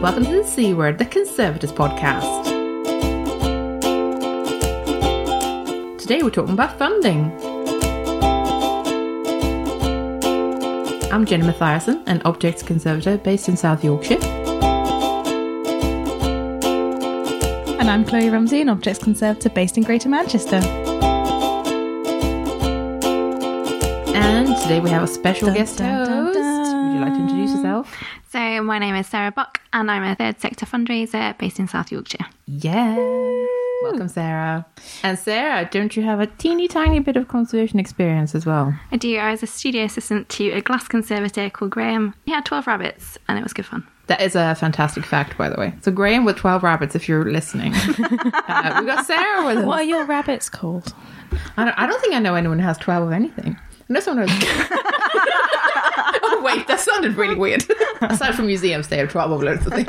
Welcome to the C Word, the Conservators podcast. Today we're talking about funding. I'm Jenny Mathiasen, an objects conservator based in South Yorkshire. And I'm Kloe Rumsey, an objects conservator based in Greater Manchester. And today we have a special Dun, guest dun, host. dun. Would you like to introduce yourself? So, my name is Sarah Buck, and I'm a third sector fundraiser based in South Yorkshire. Yeah. Welcome, Sarah. And Sarah, don't you have a teeny tiny bit of conservation experience as well? I do. I was a studio assistant to a glass conservator called Graham. He had 12 rabbits, and it was good fun. That is a fantastic fact, by the way. So Graham with 12 rabbits, if you're listening. uh, we got Sarah with us. What are your rabbits called? I don't, I don't think I know anyone who has 12 of anything. I know someone who has... wait, that sounded really weird. Aside from museums, they have 12 of loads of things.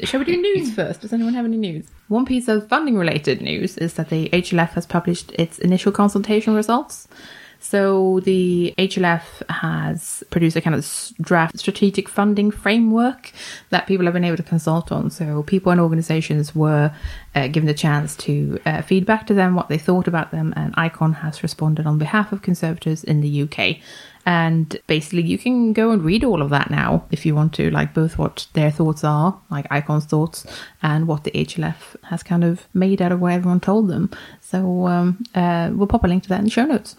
Shall we do news first? Does anyone have any news? One piece of funding related news is that the HLF has published its initial consultation results. So the HLF has produced a kind of draft strategic funding framework that people have been able to consult on. So people and organisations were uh, given the chance to uh, feedback to them what they thought about them, and Icon has responded on behalf of conservators in the UK. And basically, you can go and read all of that now if you want to, like both what their thoughts are, like Icon's thoughts, and what the HLF has kind of made out of what everyone told them. So um, uh, we'll pop a link to that in the show notes.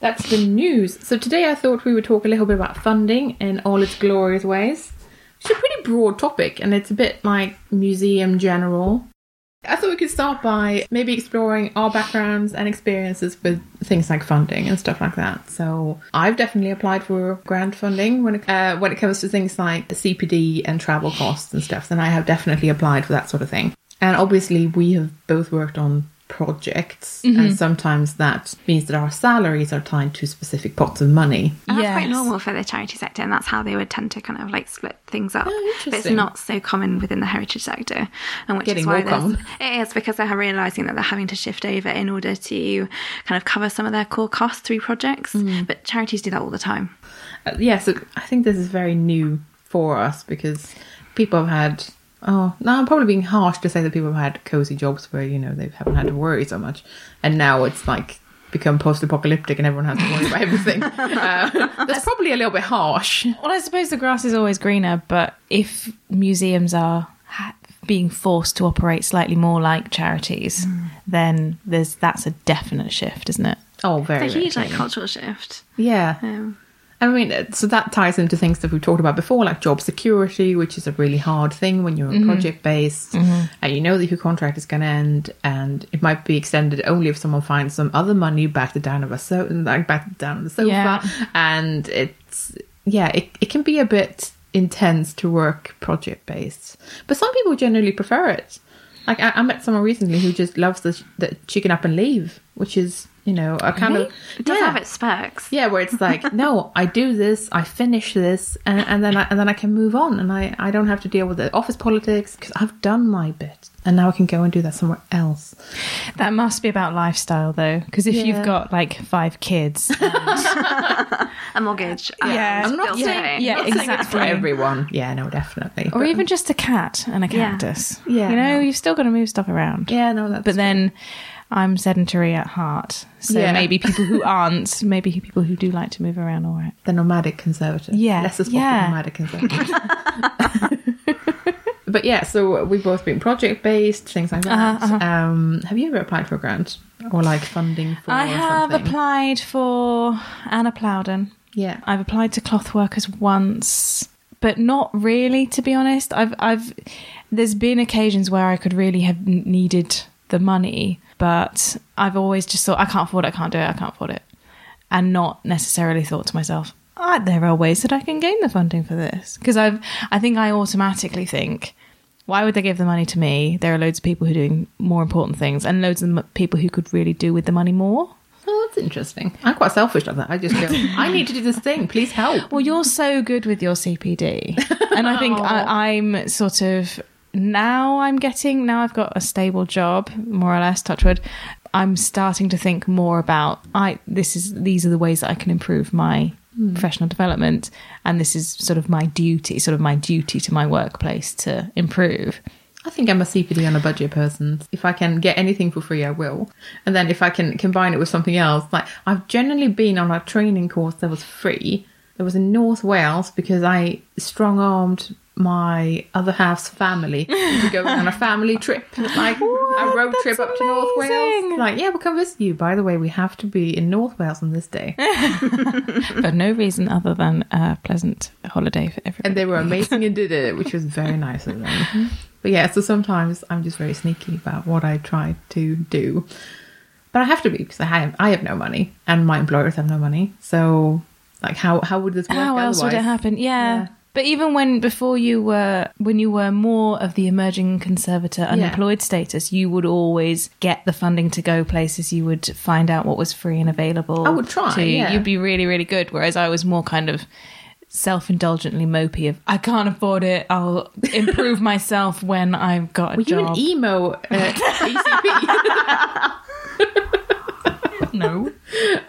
That's the news. So today I thought we would talk a little bit about funding in all its glorious ways. It's a pretty broad topic and it's a bit like museum general. I thought we could start by maybe exploring our backgrounds and experiences with things like funding and stuff like that. So I've definitely applied for grant funding when it, uh, when it comes to things like CPD and travel costs and stuff. Then I have definitely applied for that sort of thing. And obviously we have both worked on projects and sometimes that means that our salaries are tied to specific pots of money. And that's quite normal for the charity sector, and that's how they would tend to kind of like split things up. Oh, but it's not so common within the heritage sector, and which Getting is why more there's- it is because they're realizing that they're having to shift over in order to kind of cover some of their core costs through projects. Mm. But charities do that all the time. Uh, yeah, so I think this is very new for us because people have had. Oh, no, I'm probably being harsh to say that people have had cozy jobs where you know they haven't had to worry so much, and now it's like become post-apocalyptic and everyone has to worry about everything. Uh, that's probably a little bit harsh. Well, I suppose the grass is always greener, but if museums are ha- being forced to operate slightly more like charities, then there's that's a definite shift, isn't it? Oh, very It's a huge like cultural shift. Yeah, Um, I mean, uh, so that ties into things that we've talked about before, like job security, which is a really hard thing when you're project based and you know that your contract is going to end, and it might be extended only if someone finds some other money back down of a so like back down on the sofa, Yeah. and it's yeah, it it can be a bit intense to work project based, but some people generally prefer it. Like I, I met someone recently who just loves the the chicken up and leave, which is you know a kind of it does yeah. have its perks. Yeah, where it's like, no, I do this, I finish this, and, and then I, and then I can move on, and I, I don't have to deal with the office politics because I've done my bit, and now I can go and do that somewhere else. That must be about lifestyle, though, because if Yeah. you've got like five kids, A mortgage. Yeah. is I'm not built saying- yeah, I'm not saying for everyone. Yeah, no, definitely. or But- even just a cat and a cactus, Yeah, you know, no. you've still got to move stuff around. yeah, no, that's But then I'm sedentary at heart. So Yeah. maybe people who aren't, maybe people who do like to move around, all right. the nomadic conservative. Yeah, less is yeah. nomadic conservative. but yeah, so we've both been project based, things like that. Uh-huh, uh-huh. Um, have you ever applied for a grant or like funding for? I have something? applied for Anna Plowden. Yeah, I've applied to Clothworkers once, but not really, to be honest. I've, I've, there's been occasions where I could really have needed the money, but I've always just thought, I can't afford it, I can't do it, I can't afford it. And not necessarily thought to myself, ah, there are ways that I can gain the funding for this. Because I've, I think I automatically think, why would they give the money to me? There are loads of people who are doing more important things and loads of people who could really do with the money more. Oh, that's interesting. I'm quite selfish like that. I just go, I need to do this thing. Please help. Well, you're so good with your CPD, and I think I, I'm sort of now. I'm getting now. I've got a stable job, more or less. Touchwood. I'm starting to think more about I. This is these are the ways that I can improve my hmm. professional development, and this is sort of my duty, sort of my duty to my workplace to improve. I think I'm a CPD on a budget person. If I can get anything for free, I will. And then if I can combine it with something else, like I've generally been on a training course that was free. It was in North Wales because I strong armed my other half's family to go on a family trip, like a road That's trip up to North Wales. Like, yeah, we'll come visit you. By the way, we have to be in North Wales on this day. for no reason other than a pleasant holiday for everybody. and they were amazing and did it, which was very nice of them. Mm-hmm. But yeah, so sometimes I'm just very sneaky about what I try to do. But I have to be because I have I have no money and my employers have no money. So like how how would this work? How else would it happen? Yeah. Yeah. But even when before you were when you were more of the emerging conservator unemployed status, you would always get the funding to go places. You would find out what was free and available. I would try, To yeah. You'd be really really good. Whereas I was more kind of self-indulgently mopey of I can't afford it. I'll improve myself when I've got a Were you an emo uh, ACP?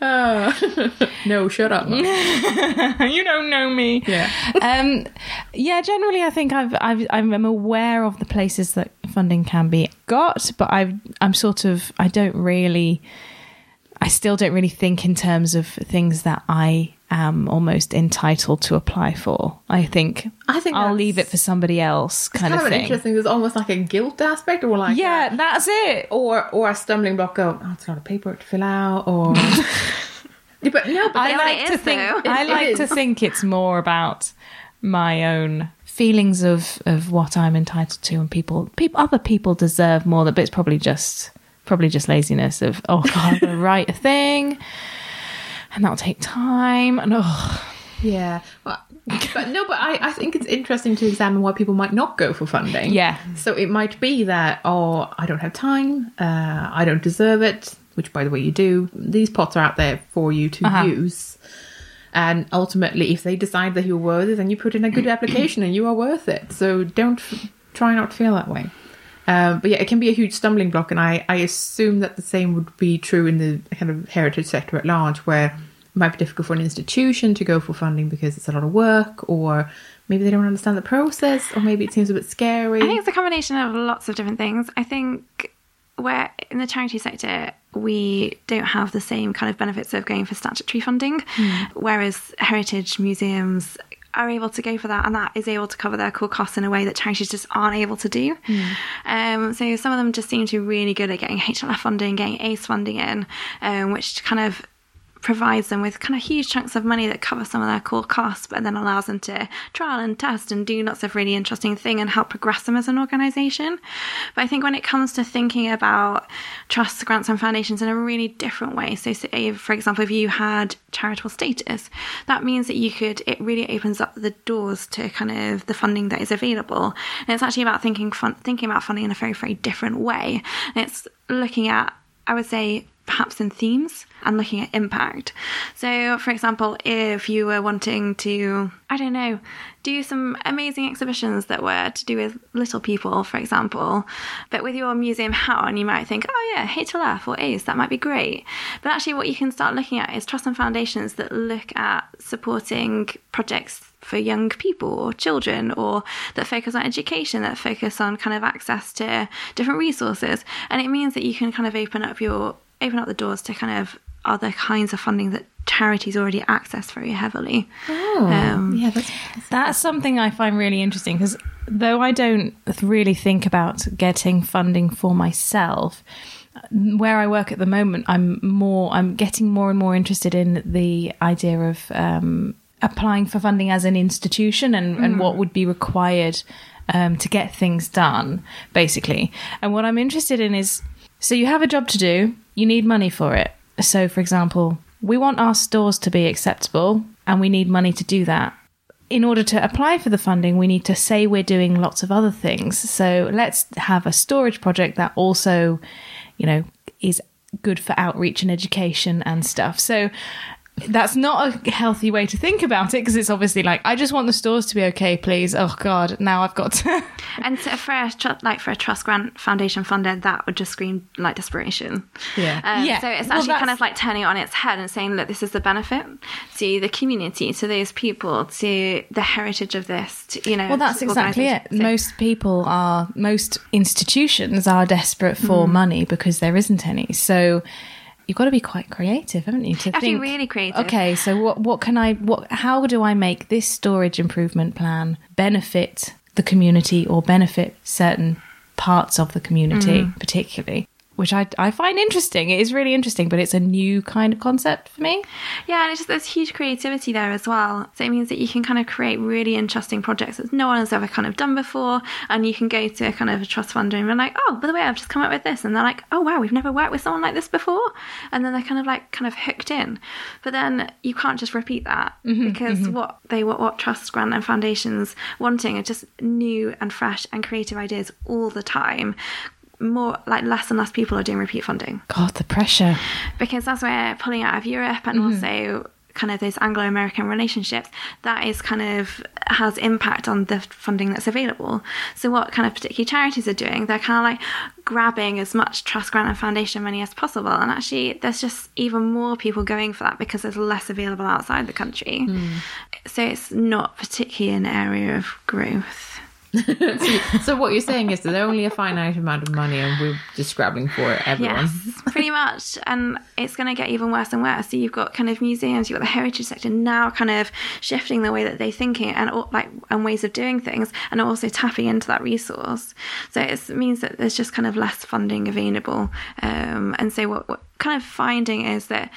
no, no, shut up. you don't know me. Yeah. um, yeah, generally, I think I've, I've I'm aware of the places that funding can be got, but I've I'm sort of I don't really, I still don't really think in terms of things that I am almost entitled to apply for. I think I think I'll leave it for somebody else, It's kind, kind of of thing. interesting. There's almost like a guilt aspect, or like Yeah, a- that's it. or or a stumbling block. Go, oh, it's not a paperwork to fill out, or. Yeah, but no, but I like to is, think though. I like to think it's more about my own feelings of of what I'm entitled to, and people, people, other people deserve more. That, But it's probably just probably just laziness of oh god, I've got to write a thing, and that'll take time, and oh Yeah, well, but no, but I, I think it's interesting to examine why people might not go for funding. Yeah. So it might be that, oh, I don't have time, uh, I don't deserve it, which by the way you do. These pots are out there for you to Uh-huh. use. And ultimately, if they decide that you're worth it, then you put in a good application and you are worth it. So don't f- try not to feel that way. Um, but yeah, it can be a huge stumbling block, and I, I assume that the same would be true in the kind of heritage sector at large, where it might be difficult for an institution to go for funding because it's a lot of work, or maybe they don't understand the process, or maybe it seems a bit scary. I think it's a combination of lots of different things. I think where in the charity sector we don't have the same kind of benefits of going for statutory funding, whereas heritage museums are able to go for that and that is able to cover their core costs in a way that charities just aren't able to do. Um, so some of them just seem to be really good at getting HLF funding, getting ACE funding in, um, which kind of provides them with kind of huge chunks of money that cover some of their core costs, but then allows them to trial and test and do lots of really interesting thing and help progress them as an organization. But I think when it comes to thinking about trusts, grants, and foundations in a really different way, so say, for example, if you had charitable status, that means that you could. It really opens up the doors to kind of the funding that is available, and it's actually about thinking fun, thinking about funding in a very very different way. And it's looking at, I would say perhaps in themes and looking at impact. So, for example, if you were wanting to, I don't know, do some amazing exhibitions that were to do with little people, for example, but with your museum hat on, you might think, oh yeah, HLF or ACE, that might be great. But actually, what you can start looking at is trusts and foundations that look at supporting projects for young people or children or that focus on education that focus on kind of access to different resources and it means that you can kind of open up your open up the doors to kind of other kinds of funding that charities already access very heavily um, yeah, that's That's something I find really interesting because though I don't really think about getting funding for myself, where I work at the moment, I'm more, I'm getting more and more interested in the idea of um, applying for funding as an institution and, and what would be required um, to get things done, basically. And what I'm interested in is so you have a job to do, you need money for it. So, for example, we want our stores to be acceptable and we need money to do that in order to apply for the funding, we need to say we're doing lots of other things. So let's have a storage project that also, you know, is good for outreach and education and stuff. So that's not a healthy way to think about it because it's obviously like I just want the stores to be okay, please. Oh God, now I've got to. And so for a tr- like for a trust grant foundation funder, that would just scream like desperation. Yeah. Um, Yeah. So it's Well, actually kind of like turning it on its head and saying, look, this is the benefit to the community, to those people, to the heritage of this. To, you know. Well, that's exactly it. Most people are, most institutions are desperate for Mm. money because there isn't any. So you've got to be quite creative, haven't you? To be think, really creative. Okay, so what what can I what how do I make this storage improvement plan benefit the community or benefit certain parts of the community Mm. particularly? Which I, I find interesting. It is really interesting, but it's a new kind of concept for me. Yeah, and it's just there's huge creativity there as well. So it means that you can kind of create really interesting projects that no one has ever kind of done before, and you can go to kind of a trust funder and be like, oh, by the way, I've just come up with this, and they're like, oh wow, we've never worked with someone like this before, and then they're kind of like kind of hooked in. But then you can't just repeat that mm-hmm, mm-hmm. because what they what what trust grant and foundations wanting are just new and fresh and creative ideas all the time. More like less and less people are doing repeat funding God, the pressure. because as we're pulling out of Europe and mm-hmm. also kind of those Anglo-American relationships, that is kind of has impact on the funding that's available. So what kind of particular charities are doing, they're kind of like grabbing as much trust grant and foundation money as possible. And actually there's just even more people going for that because there's less available outside the country. Mm. So it's not particularly an area of growth. so what you're saying is there's only a finite amount of money and we're just scrabbling for it, everyone. Yes, pretty much. And it's going to get even worse and worse. So you've got kind of museums, you've got the heritage sector now kind of shifting the way that they're thinking and like and ways of doing things and also tapping into that resource. So it means that there's just kind of less funding available. Um, and so what, what kind of finding is that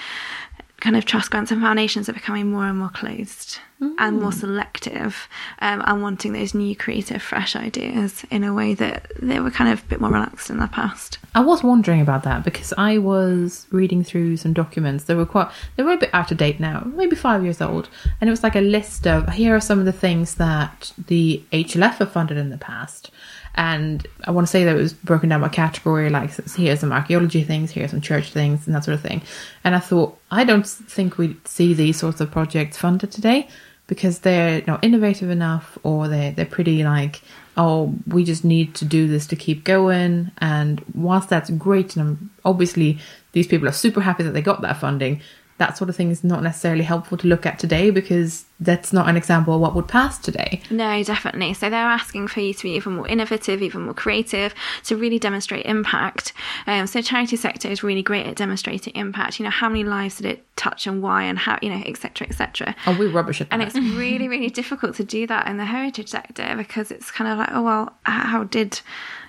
kind of trust grants and foundations are becoming more and more closed and more selective um, and wanting those new creative fresh ideas in a way that they were kind of a bit more relaxed in the past I was wondering about that because I was reading through some documents that were quite they were a bit out of date now, maybe five years old, and it was like a list of here are some of the things that the HLF have funded in the past. And I want to say that it was broken down by category, like here's some archaeology things, here's some church things, and that sort of thing. And I thought, I don't think we see these sorts of projects funded today because they're not innovative enough or they're, they're pretty like, oh, we just need to do this to keep going. And whilst that's great, and obviously these people are super happy that they got that funding, that sort of thing is not necessarily helpful to look at today because that's not an example of what would pass today. No, definitely. So they're asking for you to be even more innovative, even more creative, to really demonstrate impact. Um, so charity sector is really great at demonstrating impact. You know, how many lives did it touch and why, and how, you know, etc., etc. Oh, we're rubbish at that. And it's really, really difficult to do that in the heritage sector because it's kind of like, oh well, how did,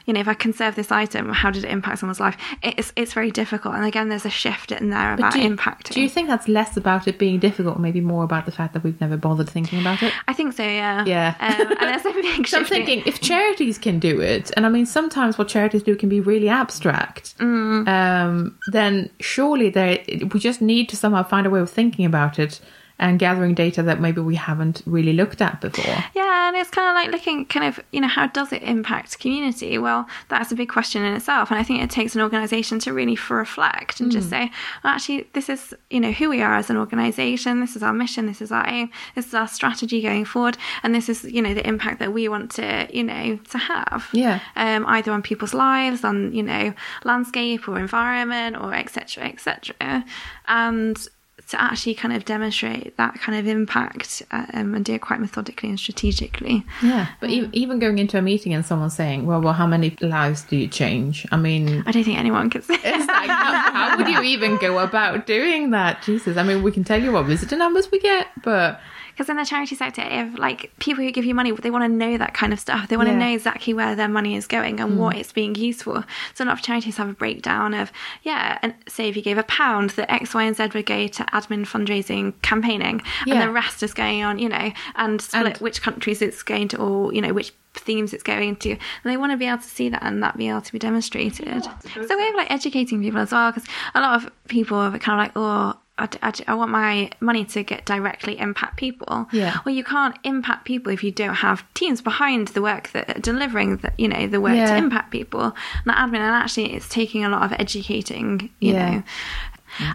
you know, if I conserve this item, how did it impact someone's life? It's it's very difficult. And again, there's a shift in there about do you, impacting. Do you think that's less about it being difficult, maybe more about the fact that we've never bothered thinking about it? I think so. Yeah. Yeah. Um, and there's a big So I'm thinking if charities can do it, and I mean sometimes what charities do can be really abstract, um, then surely they we just need to somehow find a way of thinking about it and gathering data that maybe we haven't really looked at before. Yeah, and it's kind of like looking kind of, you know, how does it impact community? Well, that's a big question in itself. And I think it takes an organization to really reflect and just say, well, actually, this is, you know, who we are as an organization. This is our mission. This is our aim. This is our strategy going forward. And this is, you know, the impact that we want to, you know, to have. Yeah. Um, either on people's lives, on, you know, landscape or environment or et cetera, et cetera. And to actually kind of demonstrate that kind of impact um, and do it quite methodically and strategically. Yeah, but e- even going into a meeting and someone saying, "Well, well, how many lives do you change?" I mean, I don't think anyone could say. it's like, how, how would you even go about doing that? Jesus, I mean, we can tell you what visitor numbers we get, but Because in the charity sector, if like people who give you money, they want to know that kind of stuff. They want Yeah. to know exactly where their money is going and what hmm. it's being used for. So a lot of charities have a breakdown of, yeah, and say if you gave a pound, that X, Y, and Z would go to admin, fundraising, campaigning, Yeah. and the rest is going on, you know, and split And- which countries it's going to, or you know, which themes it's going to. And they want to be able to see that and that be able to be demonstrated. so we have like educating people as well, because a lot of people are kind of like, oh. I, I, I want my money to get directly impact people. Yeah. Well, you can't impact people if you don't have teams behind the work that are delivering the, you know, the work Yeah. to impact people. And that admin, and actually, it's taking a lot of educating, you Yeah. know.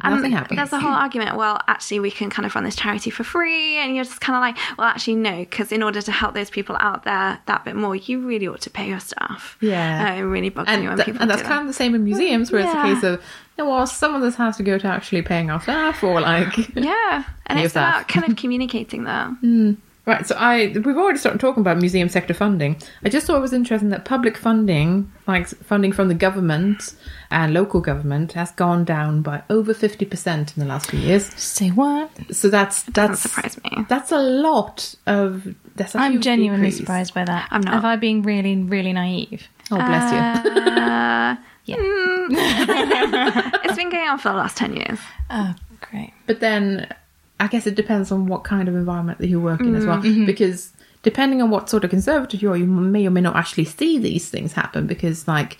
Nothing happens. There's a whole argument. Well, actually, we can kind of run this charity for free, and you're just kind of like, well, actually, no, because in order to help those people out there that bit more, you really ought to pay your staff. Yeah. uh, it really bugs and, me when th- people and that's kind of the same in museums where Yeah. it's a case of well, some of this has to go to actually paying our staff ah, or like. Yeah, and Pay it's staff. about kind of communicating that. Hmm. Right, so I we've already started talking about museum sector funding. I just thought it was interesting that public funding, like funding from the government and local government, has gone down by over fifty percent in the last few years. Say what? So that's Doesn't that's surprise me. that's a lot of. That's a I'm genuinely decrease. surprised by that. I'm not. Have I been really, really naive? Oh bless you. Uh, Yeah. it's been going on for the last 10 years. Oh, great. But then I guess it depends on what kind of environment that you work in as well. Mm-hmm. Because depending on what sort of conservative you are, you may or may not actually see these things happen. Because, like,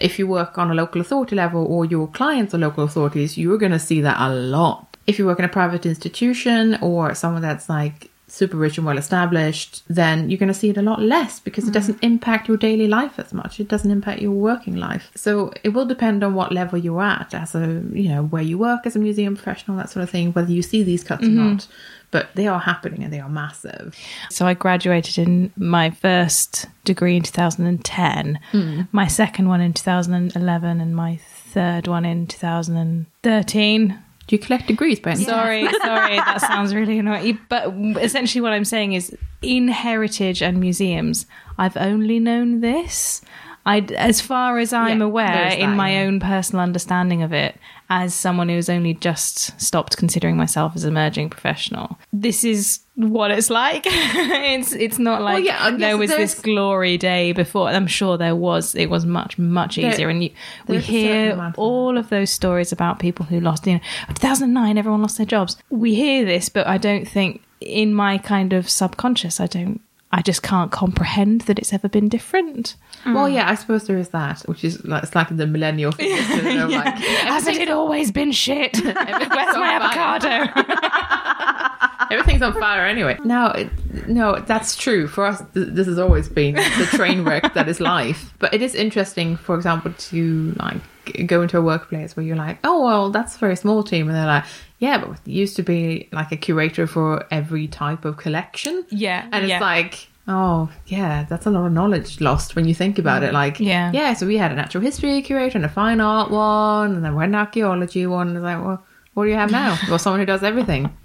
if you work on a local authority level or your clients are local authorities, you're going to see that a lot. If you work in a private institution or someone that's like super rich and well established, then you're going to see it a lot less because it mm. doesn't impact your daily life as much. It doesn't impact your working life. So it will depend on what level you're at as a, you know, where you work as a museum professional, that sort of thing, whether you see these cuts or mm-hmm. not. But they are happening and they are massive. So I graduated in my first degree in 2010, hmm. my second one in 2011, and my third one in 2013. Do you collect degrees, Ben? Sorry, sorry, that sounds really annoying. But essentially, what I'm saying is, in heritage and museums, I've only known this. I, as far as I'm Yeah, aware, there's in my yeah. own personal understanding of it, as someone who's only just stopped considering myself as an emerging professional, this is what it's like. it's it's not like yeah, there was this glory day before. I'm sure there was. It was much much There- easier, and you, we there's a certain hear all of those stories about people who lost. You know, 2009, everyone lost their jobs. We hear this, but I don't think in my kind of subconscious, I don't. I just can't comprehend that it's ever been different. Well, mm. yeah, I suppose there is that, which is like, it's like the millennial thing. isn't it? Of like, Hasn't it always been shit? Where's my avocado? Everything's on fire anyway. No, no, that's true. For us, th- this has always been the train wreck that is life. But it is interesting, for example, to like go into a workplace where you're like, oh well, that's a very small team, and they're like, yeah, but it used to be like a curator for every type of collection. Yeah, and it's yeah. like. Oh yeah, that's a lot of knowledge lost when you think about it. Like, Yeah. yeah. So we had a natural history curator and a fine art one, and then we had an archaeology one. And it's like, well, what do you have now? well, someone who does everything.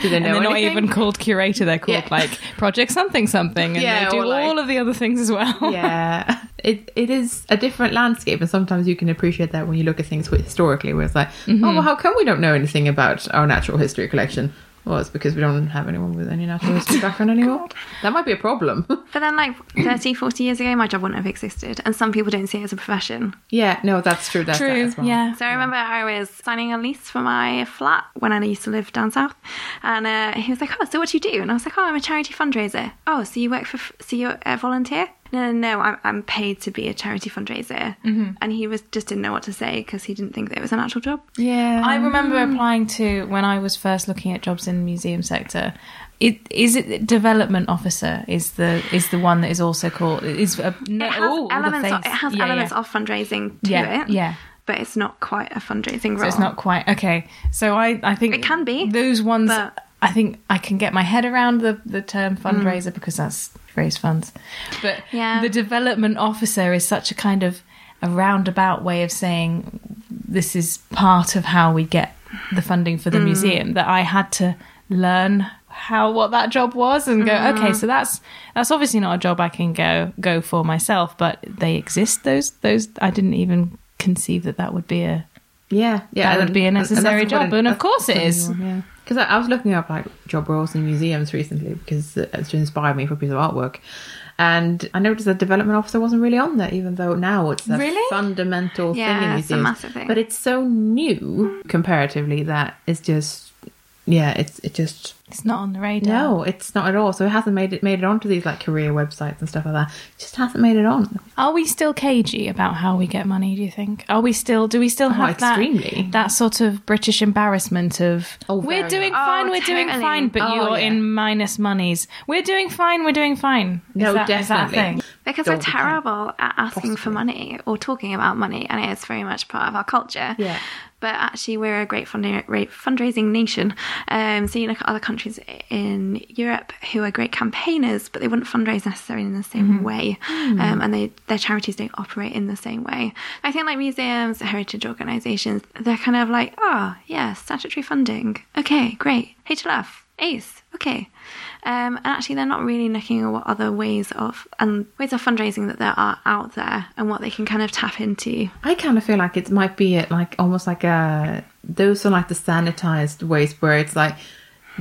Do they know and they're not even called curator; they're called Yeah. like project something something, and Yeah, they do like- all of the other things as well. yeah it it is a different landscape and sometimes you can appreciate that when you look at things historically where it's like Mm-hmm. oh well how come we don't know anything about our natural history collection well it's because we don't have anyone with any natural history background anymore that might be a problem But then, like 30, 40 years ago, my job wouldn't have existed. And some people don't see it as a profession. yeah no that's true that's that True. as well. Yeah. So I remember I was signing a lease for my flat when I used to live down south, and uh, he was like, "Oh, so what do you do?" And I was like, "Oh, I'm a charity fundraiser." Oh, so you work for? So you're a volunteer? No, no, no. I'm, I'm paid to be a charity fundraiser. Mm-hmm. And he was just didn't know what to say because he didn't think that it was an actual job. yeah I remember applying to when I was first looking at jobs in the museum sector. It is it development officer is the is the one that is also called is a, no, It has ooh, the elements. Of, it has Yeah, elements yeah. of fundraising to Yeah, it. yeah. But it's not quite a fundraising role. So it's not quite okay. So I I think It can be, those ones. but- I think I can get my head around the the term mm. fundraiser because that's raise funds. But Yeah. the development officer is such a kind of a roundabout way of saying this is part of how we get the funding for the mm. museum that I had to learn how what that job was and go okay mm. so that's that's obviously not a job I can go go for myself but they exist those those I didn't even conceive that that would be a yeah yeah that would be a and- and necessary that's job, and of course it is. yeah because I, I was looking up like job roles in museums recently because it's to inspire me for a piece of artwork and I noticed that development officer wasn't really on there, even though now it's a Really? fundamental Yeah, thing in it's a museums. massive thing. But it's so new comparatively that it's just, yeah, it's it just It's not on the radar. No, it's not at all. So it hasn't made it made it onto these like career websites and stuff like that. It just hasn't made it on. Are we still cagey about how we get money? Do you think? Are we still? Do we still oh, have extremely. that that sort of British embarrassment of Oh, we're doing much. fine, Oh, we're doing fine, but Oh, you're yeah. in minus monies. We're doing fine, we're doing fine. Is No, that, is that a definitely. Because we're terrible at asking for money or talking about money, and it is very much part of our culture. Yeah. But actually, we're a great fundraising nation. Um, so you look at other countries in Europe who are great campaigners, but they wouldn't fundraise necessarily in the same way, um, and they, their charities don't operate in the same way. I think like museums, heritage organisations, they're kind of like, oh yeah, statutory funding. Okay, great. HLF, ACE. Okay. Um, and actually, they're not really looking at what other ways of and ways of fundraising that there are out there and what they can kind of tap into. I kind of feel like it might be it like almost like a those are like the sanitized ways where it's like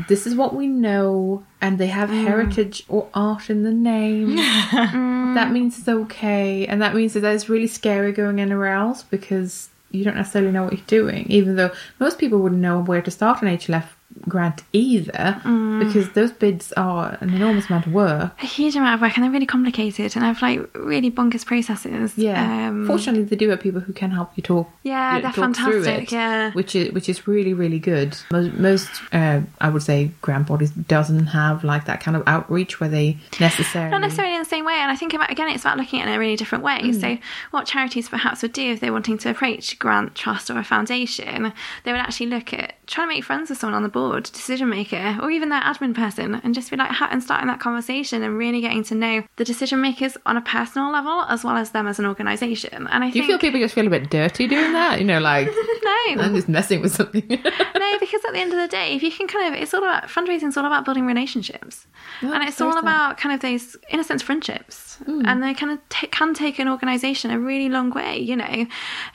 this is what we know and they have mm. heritage or art in the name. Mm. That means it's okay, and that means that it's really scary going anywhere else because you don't necessarily know what you're doing. Even though most people wouldn't know where to start an HLF grant either, because those bids are an enormous amount of work. A huge amount of work and they're really complicated and have like really bonkers processes. Yeah. Um, Fortunately, they do have people who can help you talk. Yeah, you they're talk fantastic, it, yeah. which is which is really really good. Most, most uh, I would say, grant bodies doesn't have like that kind of outreach where they necessarily. not necessarily in the same way. And I think about again, it's about looking at it in a really different way. Mm. So, what charities perhaps would do if they're wanting to approach grant trust or a foundation, they would actually look at trying to make friends with someone on the board, decision maker, or even their admin person, and just be like, and starting that conversation and really getting to know the decision makers on a personal level as well as them as an organisation. And I Do you feel people just feel a bit dirty doing that? You know, like no, I'm just messing with something. no, because at the end of the day, if you can kind of, it's all about fundraising. It's all about building relationships, Yeah, and it's all is that. about kind of those, in a sense, friendships, and they kind of ta can take an organisation a really long way, you know.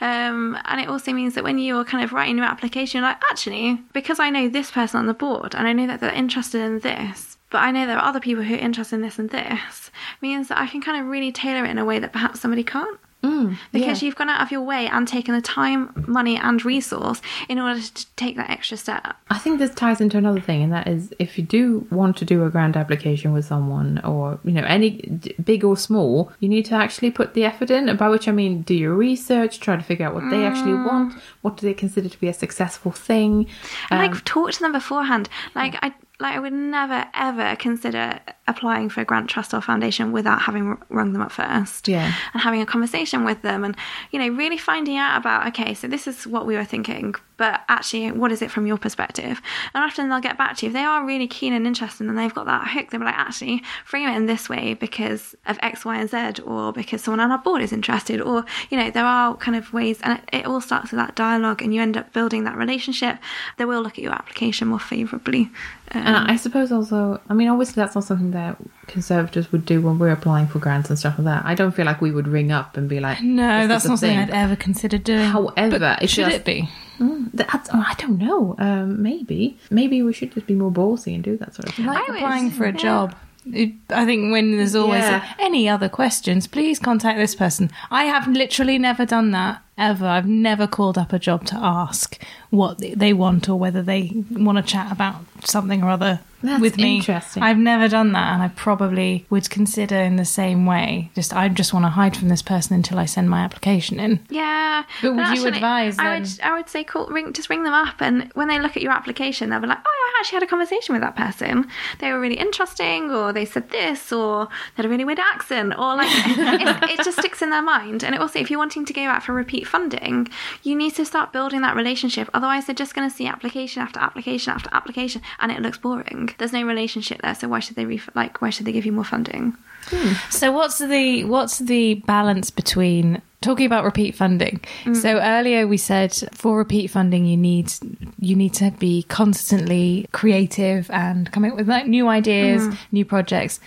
Um, and it also means that when you're kind of writing your application, you're like, actually, because I know this person on the board, and I know that they're interested in this. But I know there are other people who are interested in this and this, means that I can kind of really tailor it in a way that perhaps somebody can't because yeah. you've gone out of your way and taken the time, money, and resource in order to take that extra step. I think this ties into another thing, and that is if you do want to do a grant application with someone, or you know, any big or small, you need to actually put the effort in. By which I mean, do your research, try to figure out what they actually want, what do they consider to be a successful thing. And Um, like talk to them beforehand. Like I like I would never ever consider applying for a grant trust or foundation without having rung them up first. Yeah. And having a conversation with them and you know really finding out about okay, so this is what we were thinking, but actually what is it from your perspective? And often they'll get back to you if they are really keen and interested and they've got that hook. They'll be like actually frame it in this way because of X, Y, and Z, or because someone on our board is interested, or you know there are kind of ways, and it, it all starts with that dialogue, and you end up building that relationship. They will look at your application more favourably. Um, And I suppose also, I mean, obviously that's not something that conservatives would do when we're applying for grants and stuff like that. I don't feel like we would ring up and be like, No, that's is a not something. I'd ever consider doing. However, But it's should just- it be? Mm, that's, oh, I don't know. Um, maybe, maybe we should just be more ballsy and do that sort of thing. Like I applying for a yeah. job. It- I think when there's always Yeah. any other questions, please contact this person. I have literally never done that ever. I've never called up a job to ask what they want or whether they want to chat about something or other That's with me. interesting. I've never done that, and I probably would consider in the same way. Just I just want to hide from this person until I send my application in. Yeah, But would you advise I would, I would say, call, ring, just ring them up, and when they look at your application, they'll be like, "Oh, I actually had a conversation with that person. They were really interesting, or they said this, or they had a really weird accent, or like it, it just sticks in their mind." And it also, if you're wanting to go out for repeat funding, you need to start building that relationship. Otherwise, they're just going to see application after application after application, and it looks boring. There's no relationship there, so why should they ref- like? Why should they give you more funding? Hmm. So what's the what's the balance between talking about repeat funding? Mm. So earlier we said for repeat funding you need you need to be constantly creative and coming up with like new ideas, mm. new projects.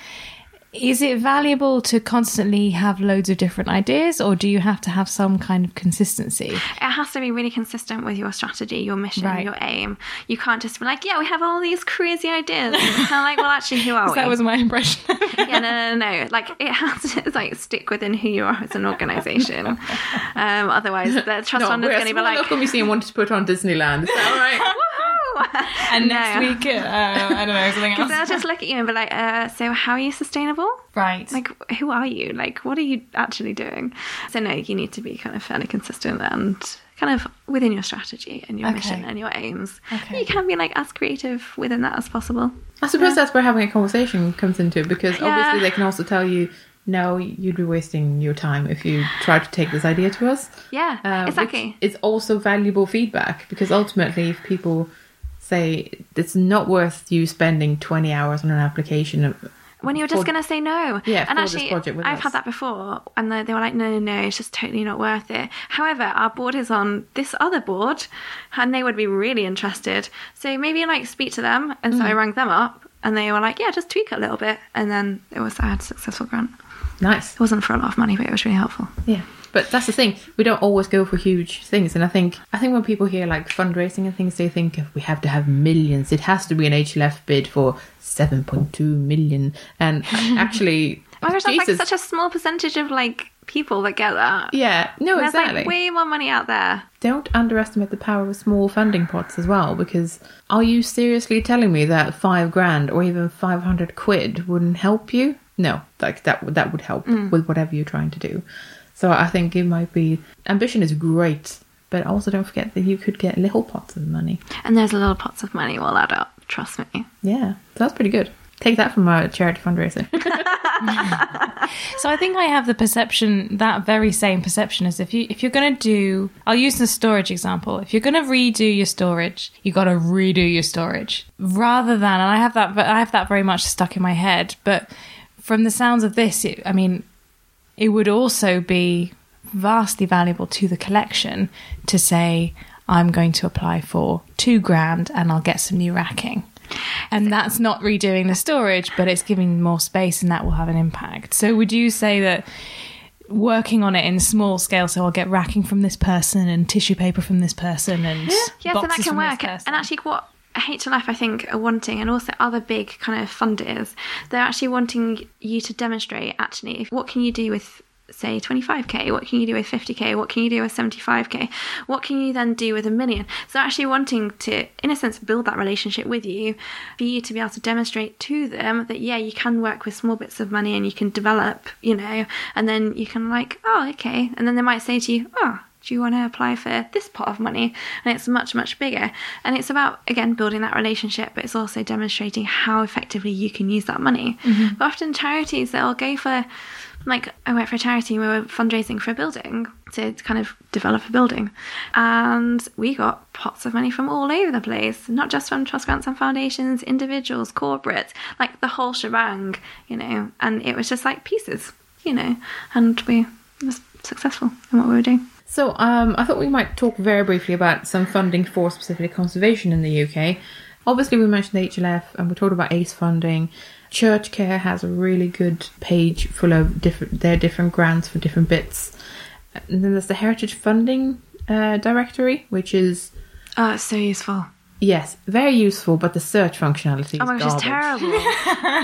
Is it valuable to constantly have loads of different ideas or do you have to have some kind of consistency? it has to be really consistent with your strategy, your mission, Right. your aim. You can't just be like, yeah, we have all these crazy ideas. And I'm like, well, actually, who are we? That was my impression. yeah, no, no, no. Like, it has to like stick within who you are as an organisation. Um, otherwise, the trust fund is going to be like, local museum wanted to put on Disneyland. Is that all right? Woohoo! and No. next week, uh, I don't know, something else. Because they'll just look at you and be like, uh, so how are you sustainable? Right. Like, who are you? Like, what are you actually doing? So, no, you need to be kind of fairly consistent and kind of within your strategy and your Okay. mission and your aims. Okay. You can be like as creative within that as possible. I suppose that's where having a conversation comes into it because Yeah. obviously they can also tell you, no, you'd be wasting your time if you try to take this idea to us. Yeah, Uh, exactly. Which is also valuable feedback because ultimately, if people say it's not worth you spending 20 hours on an application, when you're just going to say no. Yeah, and for this actually, project with I've us. had that before, and they, they were like, no, no, no, it's just totally not worth it. However, our board is on this other board, and they would be really interested. So maybe like speak to them, and Mm. so I rang them up, and they were like, yeah, just tweak it a little bit, and then it was I had a successful grant. nice. It wasn't for a lot of money, but it was really helpful. Yeah. But that's the thing. We don't always go for huge things, and I think I think when people hear like fundraising and things, they think we have to have millions. It has to be an HLF bid for seven point two million, and actually, Oh my gosh, that's Jesus, like such a small percentage of like people that get that. yeah, no, There's exactly. like way more money out there. don't underestimate the power of small funding pots as well because are you seriously telling me that five grand or even 500 quid wouldn't help you no like that would that would help mm. with whatever you're trying to do so i think it might be ambition is great but also don't forget that you could get little pots of money And there's little pots of money will add up. Trust me. yeah so that's pretty good take that from a charity fundraiser So I think I have the perception, that very same perception, as if you if you're going to do, I'll use the storage example. If you're going to redo your storage, you got to redo your storage rather than, and I have that, but I have that very much stuck in my head. But from the sounds of this, it, I mean, it would also be vastly valuable to the collection to say, I'm going to apply for two grand and I'll get some new racking. And that's not redoing the storage, but it's giving more space and that will have an impact. So, would you say that working on it in small scale, so I'll get racking from this person and tissue paper from this person and Yes, and that can work. And actually, what HLF I think are wanting, and also other big kind of funders, they're actually wanting you to demonstrate actually what can you do with say 25k what can you do with 50k what can you do with 75k what can you then do with a million? So actually wanting to in a sense build that relationship with you for you to be able to demonstrate to them that yeah you can work with small bits of money and you can develop you know and then you can like oh okay. And then they might say to you oh do you want to apply for this pot of money? And it's much much bigger. And it's about again building that relationship but it's also demonstrating how effectively you can use that money. Mm-hmm. But often charities they'll go for like I work for a charity and we were fundraising for a building to kind of develop a building. And we got pots of money from all over the place not just from trust grants and foundations individuals corporates like the whole shebang you know? And it was just like pieces you know? And we was successful in what we were doing So um, I thought we might talk very briefly about some funding for specifically conservation in the UK. Obviously, we mentioned the HLF and we talked about ACE funding. Church Care has a really good page full of different their different grants for different bits. And then there's the Heritage Funding uh, Directory, which is oh it's so useful yes very useful, but the search functionality is oh my gosh it's terrible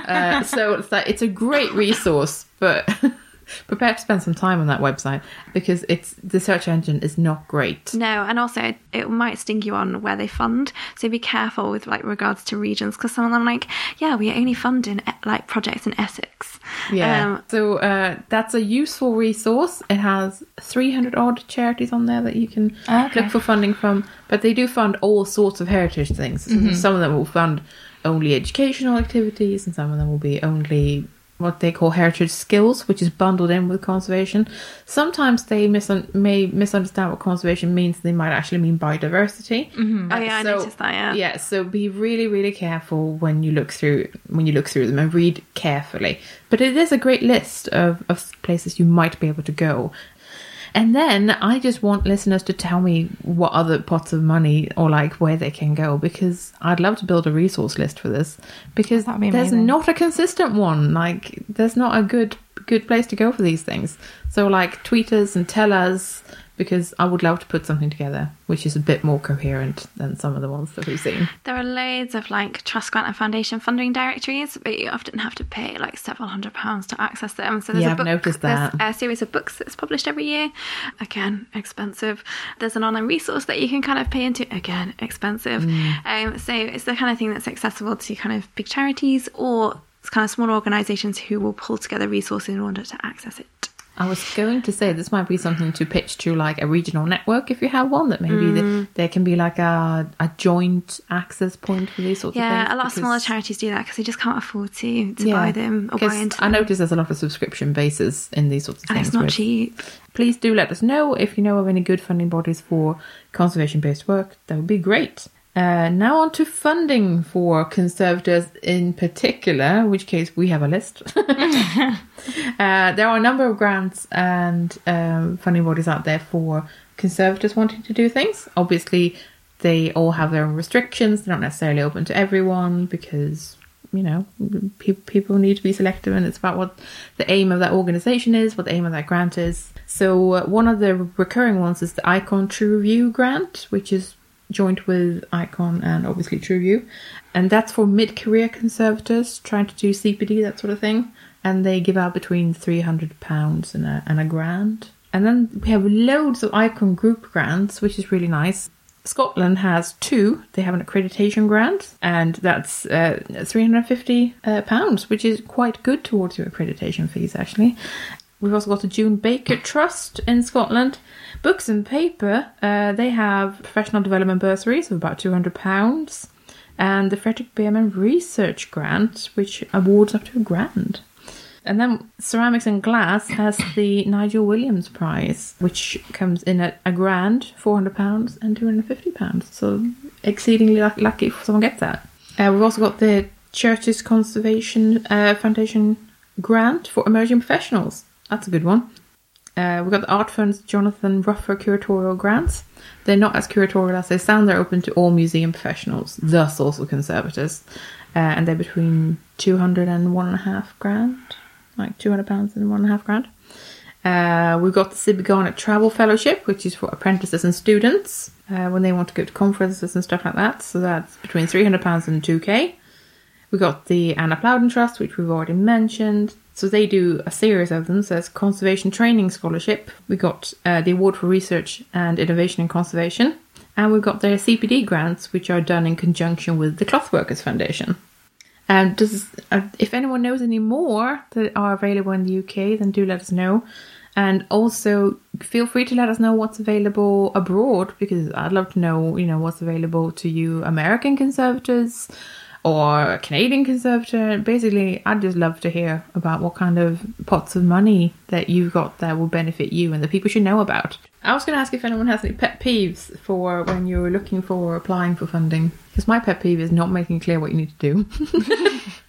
Uh, so it's like it's a great resource, but prepare to spend some time on that website because it's the search engine is not great. No, and also it, it might sting you on where they fund. So be careful with like regards to regions because some of them are like, yeah, we are only funding like projects in Essex. Yeah. Um, so uh, that's a useful resource. It has 300 odd charities on there that you can Okay. look for funding from, but they do fund all sorts of heritage things. So Some of them will fund only educational activities, and some of them will be only what they call heritage skills, which is bundled in with conservation. Sometimes they misun- may misunderstand what conservation means. They might actually mean biodiversity. Mm-hmm. Oh, yeah, I noticed that, yeah. Yeah, so be really, really careful when you look through when you look through them and read carefully. But it is a great list of, of places you might be able to go. And then I just want listeners to tell me what other pots of money or like where they can go because I'd love to build a resource list for this because be there's not a consistent one. Like there's not a good good place to go for these things. So like tweet us and tell us because I would love to put something together which is a bit more coherent than some of the ones that we've seen. There are loads of like trust grant and foundation funding directories, but you often have to pay like several hundred pounds to access them. So there's Yeah, a I've book, noticed there's that. a series of books that's published every year. Again, expensive. There's an online resource that you can kind of pay into. Again, expensive. Mm. Um, so it's the kind of thing that's accessible to kind of big charities or kind of smaller organisations who will pull together resources in order to access it. I was going to say this might be something to pitch to like a regional network if you have one that maybe the, mm. there can be like a, a joint access point for these sorts of things. Yeah, a lot of smaller charities do that because they just can't afford to to buy them or buy into I them. notice there's a lot of subscription bases in these sorts of and things. it's not cheap. Please do let us know if you know of any good funding bodies for conservation based work. That would be great. Uh, now on to funding for conservators in particular, which case we have a list. uh, there are a number of grants and um, funding bodies out there for conservators wanting to do things. Obviously, they all have their own restrictions. They're not necessarily open to everyone because you know pe- people need to be selective, and it's about what the aim of that organization is, what the aim of that grant is. So uh, one of the recurring ones is the Icon Tru Vue grant, which is joined with Icon and obviously Tru Vue, and that's for mid-career conservators trying to do CPD that sort of thing, and they give out between three hundred pounds and a and a grand. And then we have loads of Icon group grants, which is really nice. Scotland has two. They have an accreditation grant, and that's uh, 350 uh, pounds, which is quite good towards your accreditation fees, actually. We've also got the June Baker Trust in Scotland. Books and paper, uh, they have professional development bursaries of about £200, and the Frederick Bearman Research Grant, which awards up to a grand. And then ceramics and glass has the Nigel Williams Prize, which comes in at a grand, four hundred pounds, and two hundred fifty pounds. So exceedingly lucky if someone gets that. Uh, we've also got the Churches Conservation uh, Foundation grant for emerging professionals. That's a good one. Uh, we've got the Art Fund's Jonathan Ruffer curatorial grants. They're not as curatorial as they sound. They're open to all museum professionals, thus also conservators, uh, and they're between two hundred and one and a half grand, like two hundred pounds and one and a half grand. Uh, we've got the Zibby Garnett Travel Fellowship, which is for apprentices and students uh, when they want to go to conferences and stuff like that. So that's between three hundred pounds and two k. We got the Anna Plowden Trust, which we've already mentioned. So they do a series of them. So there's Conservation Training Scholarship. We got uh, the Award for Research and Innovation in Conservation. And we've got their CPD grants, which are done in conjunction with the Clothworkers Foundation. And does, uh, if anyone knows any more that are available in the UK, then do let us know. And also feel free to let us know what's available abroad because I'd love to know, you know, what's available to you American conservators or a Canadian conservator. Basically, I'd just love to hear about what kind of pots of money that you've got that will benefit you and that people should know about. I was going to ask if anyone has any pet peeves for when you're looking for or applying for funding. Because my pet peeve is not making clear what you need to do.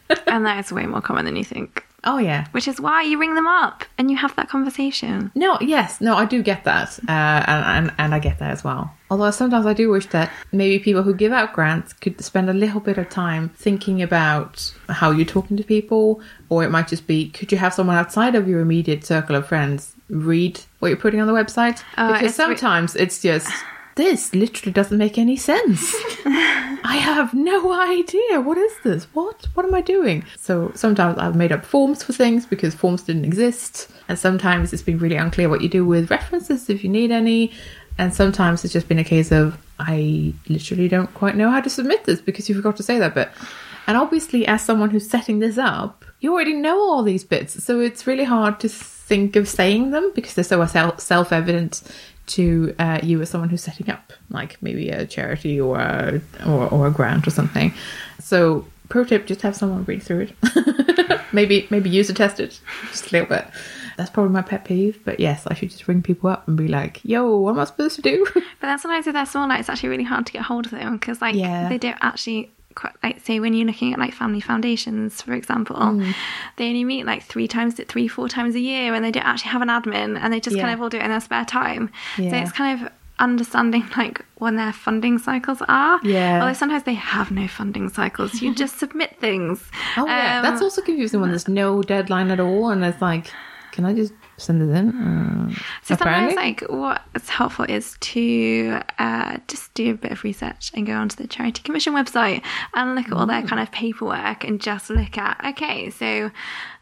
and that is way more common than you think. Oh, yeah. Which is why you ring them up and you have that conversation. No, yes, no, I do get that, uh, and, and and I get that as well. Although sometimes I do wish that maybe people who give out grants could spend a little bit of time thinking about how you're talking to people, or it might just be, could you have someone outside of your immediate circle of friends read what you're putting on the website? Oh, because it's re- sometimes it's just. This literally doesn't make any sense. I have no idea. What is this? What? What am I doing? So sometimes I've made up forms for things because forms didn't exist. And sometimes it's been really unclear what you do with references if you need any. And sometimes it's just been a case of I literally don't quite know how to submit this because you forgot to say that bit. And obviously, as someone who's setting this up, you already know all these bits. So it's really hard to think of saying them because they're so self evident to uh, you as someone who's setting up, like maybe a charity or a, or, or a grant or something. So, pro tip: just have someone read through it. maybe maybe use to test it just a little bit. That's probably my pet peeve. But yes, I should just ring people up and be like, "Yo, what am I supposed to do?" But then sometimes if they're small. Like, it's actually really hard to get hold of them because like Yeah. they don't actually like say when you're looking at like family foundations for example Mm. they only meet like three times three four times a year and they don't actually have an admin and they just Yeah. kind of all do it in their spare time so it's kind of understanding like when their funding cycles are Yeah. although sometimes they have no funding cycles you just submit things Oh yeah, Um, that's also confusing when there's no deadline at all, and it's like, can I just send it in? Uh, So apparently. sometimes, like, what's helpful is to uh, just do a bit of research and go onto the Charity Commission website and look at all their kind of paperwork and just look at, okay, so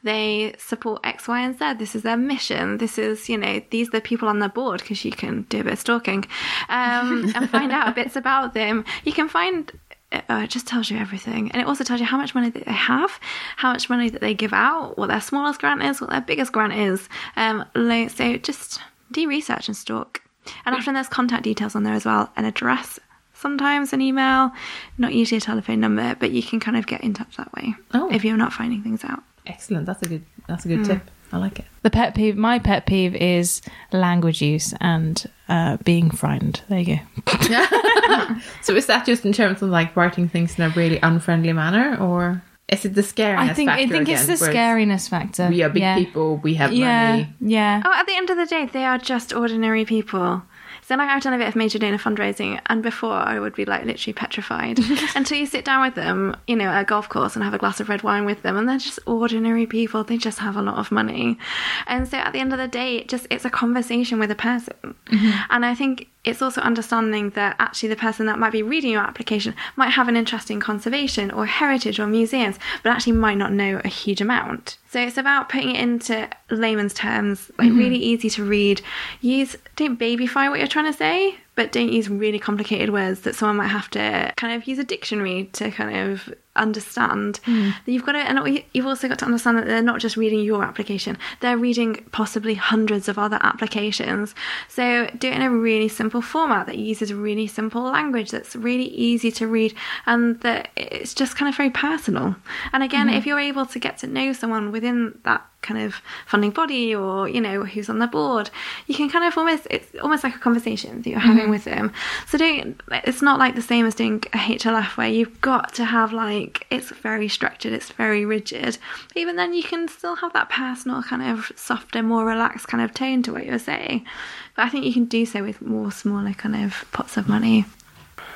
they support X, Y, and Z. This is their mission. This is, you know, these are the people on their board because you can do a bit of stalking um, and find out bits about them. You can find uh, it just tells you everything. And it also tells you how much money that they have, how much money that they give out, what their smallest grant is, what their biggest grant is. Um, so just do research and stalk. And often there's contact details on there as well, an address, sometimes an email, not usually a telephone number, but you can kind of get in touch that way Oh. if you're not finding things out. Excellent. That's a good. That's a good tip. I like it. The pet peeve, my pet peeve is language use and uh, being frightened. There you go. So is that just in terms of like writing things in a really unfriendly manner, or is it the scariness I think I factor think it's the scariness factor. We are big yeah. people. We have Yeah, money. yeah. Oh, at the end of the day, they are just ordinary people. So like I've done a bit of major donor fundraising, and before I would be like literally petrified. Until you sit down with them, you know, at a golf course and have a glass of red wine with them, and they're just ordinary people. They just have a lot of money, and so at the end of the day, it just it's a conversation with a person, mm-hmm. and I think it's also understanding that actually the person that might be reading your application might have an interest in conservation or heritage or museums, but actually might not know a huge amount. So it's about putting it into layman's terms, like mm-hmm. really easy to read. Use don't babyfy what you're trying to say, but don't use really complicated words that someone might have to kind of use a dictionary to kind of understand. Hmm. That you've got to, and you've also got to understand that they're not just reading your application; they're reading possibly hundreds of other applications. So do it in a really simple format that uses really simple language that's really easy to read, and that it's just kind of very personal. And again, mm-hmm. if you're able to get to know someone within that kind of funding body or you know who's on the board you can kind of almost it's almost like a conversation that you're having mm-hmm. with them so don't it's not like the same as doing a HLF where you've got to have like it's very structured it's very rigid but even then you can still have that personal kind of softer more relaxed kind of tone to what you're saying but I think you can do so with more smaller kind of pots of money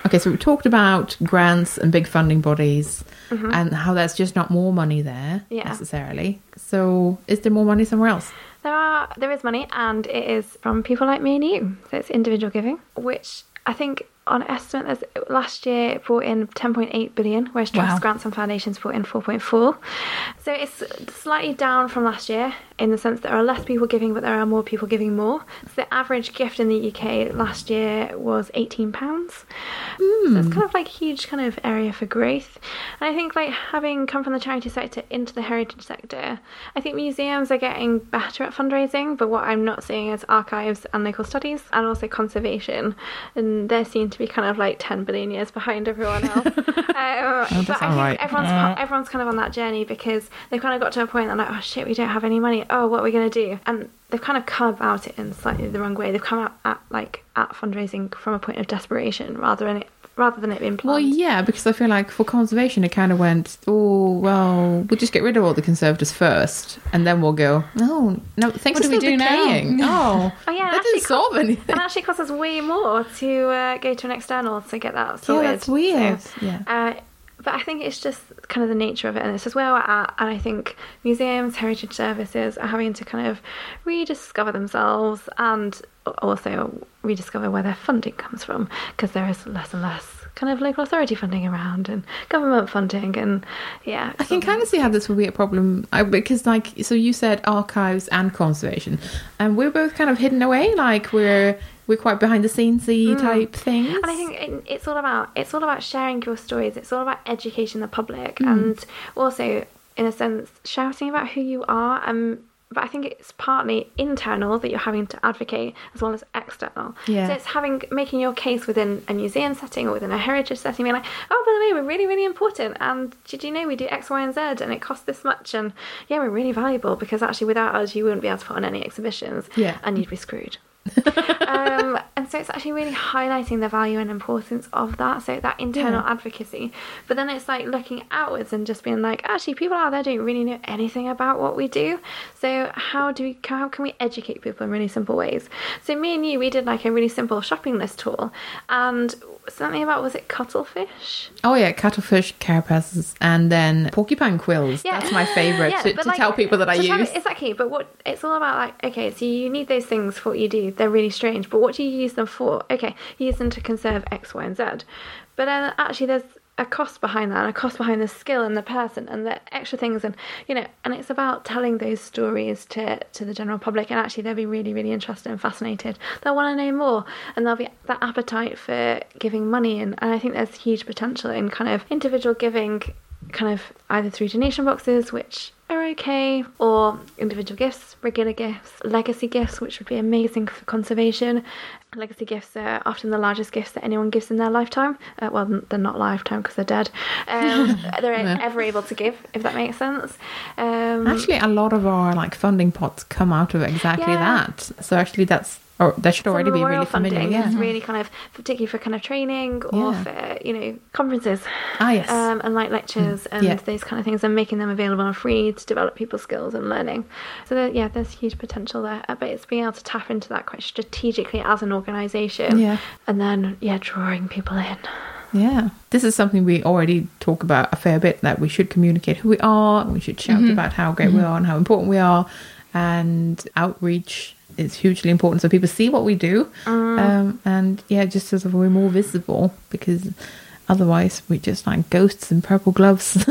Okay, so we talked about grants and big funding bodies mm-hmm. and how there's just not more money there Yeah. necessarily. So is there more money somewhere else? There are there is money and it is from people like me and you. So it's individual giving, which I think on estimate there's last year it brought in 10.8 billion, whereas trust Wow. grants and foundations brought in 4.4. So it's slightly down from last year in the sense that there are less people giving, but there are more people giving more. So the average gift in the UK last year was 18 pounds. So it's kind of like a huge kind of area for growth. And I think like having come from the charity sector into the heritage sector, I think museums are getting better at fundraising, but what I'm not seeing is archives and local studies and also conservation. And they seem to be kind of like 10 billion years behind everyone else. um, but I think right. everyone's, everyone's kind of on that journey because they've kind of got to a point they're like, oh shit, we don't have any money. Oh, what are we going to do? And they've kind of come about it in slightly the wrong way. They've come out at like at fundraising from a point of desperation rather than it rather than it being Well, yeah, because I feel like for conservation, it kind of went, oh, well, we'll just get rid of all the conservators first, and then we'll go, oh, no, thanks What are do we now?" Oh, Oh, yeah, that didn't solve anything. and actually costs us way more to uh, go to an external to get that sorted. that's weird. So, Yeah. Uh, but I think it's just kind of the nature of it, and this is where uh, we're at. And I think museums, heritage services are having to kind of rediscover themselves and also rediscover where their funding comes from because there is less and less kind of local authority funding around and government funding and yeah I can kind of see how this would be a problem I, because, like, so you said archives and conservation, and we're both kind of hidden away. Like, we're we're quite behind the scenesy type things. And I think it, it's all about it's all about sharing your stories. It's all about educating the public, and also, in a sense, shouting about who you are. Um, but I think it's partly internal that you're having to advocate as well as external. Yeah. So it's having making your case within a museum setting or within a heritage setting, being like, oh, by the way, we're really, really important. And did you know we do X, Y, and Z, and it costs this much? And yeah, we're really valuable because actually, without us, you wouldn't be able to put on any exhibitions. Yeah. And you'd be screwed um, and so it's actually really highlighting the value and importance of that. So that internal advocacy, but then it's like looking outwards and just being like, actually, people out there don't really know anything about what we do. So how do we? How can we educate people in really simple ways? So me and you, we did like a really simple shopping list tool, and something about was it cuttlefish? Oh yeah, cuttlefish, carapaces, and then porcupine quills. Yeah. That's my favorite Yeah, to, to like, tell people that I use. tell- exactly, but what it's all about, like, okay, so you need those things for what you do. They're really strange, but what do you use them for? Okay, you use them to conserve X, Y, and Z. But then actually, there's a cost behind that, and a cost behind the skill and the person and the extra things, and you know, and it's about telling those stories to to the general public, and actually, they'll be really, really interested and fascinated. They'll want to know more, and there'll be that appetite for giving money, and, and I think there's huge potential in kind of individual giving kind of either through donation boxes, which are okay, or individual gifts, regular gifts, legacy gifts, which would be amazing for conservation. Legacy gifts are often the largest gifts that anyone gives in their lifetime. Uh, well, they're not lifetime because they're dead. Um, they're Yeah. ever able to give, if that makes sense. Um, Actually, a lot of our like funding pots come out of exactly Yeah. that. So actually, that's or that should already be really familiar. funding Yeah. is really kind of particularly for kind of training or Yeah. for you know conferences Ah, yes. um, and like lectures and Yeah. those kind of things and making them available and free to develop people's skills and learning so there, yeah there's huge potential there Uh, but it's being able to tap into that quite strategically as an organization Yeah. and then yeah drawing people in Yeah, this is something we already talk about a fair bit. That we should communicate who we are. We should shout about how great we are and how important we are, and outreach is hugely important so people see what we do. Um, and yeah, just so that we're more visible because otherwise we're just like ghosts in purple gloves,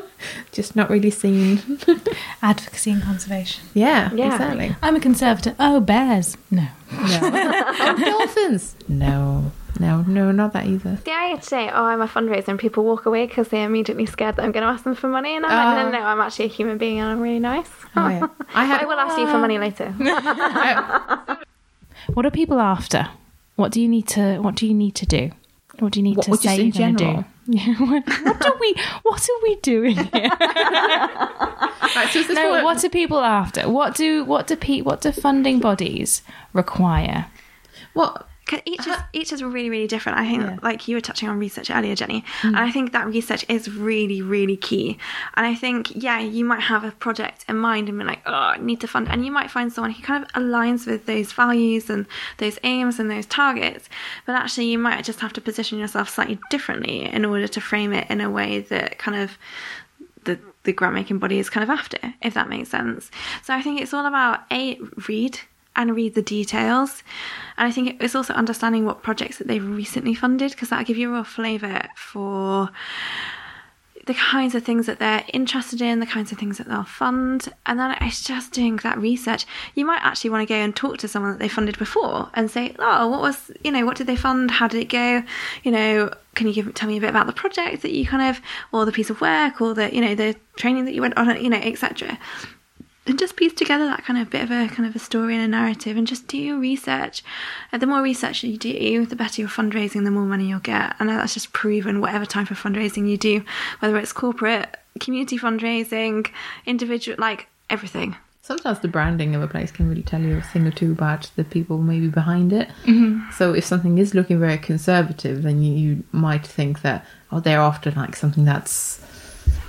just not really seen. Advocacy and conservation. yeah, Yeah. exactly. I'm a conservator Oh, bears. No. No. oh, dolphins. No, no, no, not that either. yeah I get to say oh I'm a fundraiser and people walk away because they're immediately scared that I'm going to ask them for money and I'm like no no no ah. I'm actually a human being and I'm really nice Oh, yeah. I had I will ask you for money later What are people after? What do you need to? What do you need to do? What do you need What- to what, just say in you're gonna general? do? Yeah. What, what do we? What are we doing here? Right, so no. what- What are people after? What do? What do? Pe- what do funding bodies require? what 'Cause each is uh-huh. each is really really different. I think Yeah. like you were touching on research earlier, Jenny, mm. and I think that research is really really key. And I think yeah, you might have a project in mind and be like, oh, I need to fund, and you might find someone who kind of aligns with those values and those aims and those targets. But actually, you might just have to position yourself slightly differently in order to frame it in a way that kind of the the grant making body is kind of after, if that makes sense. So I think it's all about a read and read the details, and I think it's also understanding what projects that they've recently funded because that'll give you a real flavour for the kinds of things that they're interested in, the kinds of things that they'll fund, and then it's just doing that research. You might actually want to go and talk to someone that they funded before and say, "Oh, what was you know what did they fund? How did it go? You know, can you give tell me a bit about the project that you kind of, or the piece of work, or the you know the training that you went on, you know, etc." and just piece together that kind of bit of a kind of a story and a narrative and just do your research and the more research you do the better your fundraising the more money you'll get and that's just proven whatever type of fundraising you do whether it's corporate community fundraising individual like everything Sometimes the branding of a place can really tell you a thing or two about the people maybe behind it. Mm-hmm. So if something is looking very conservative, then you, you might think that oh they're after like something that's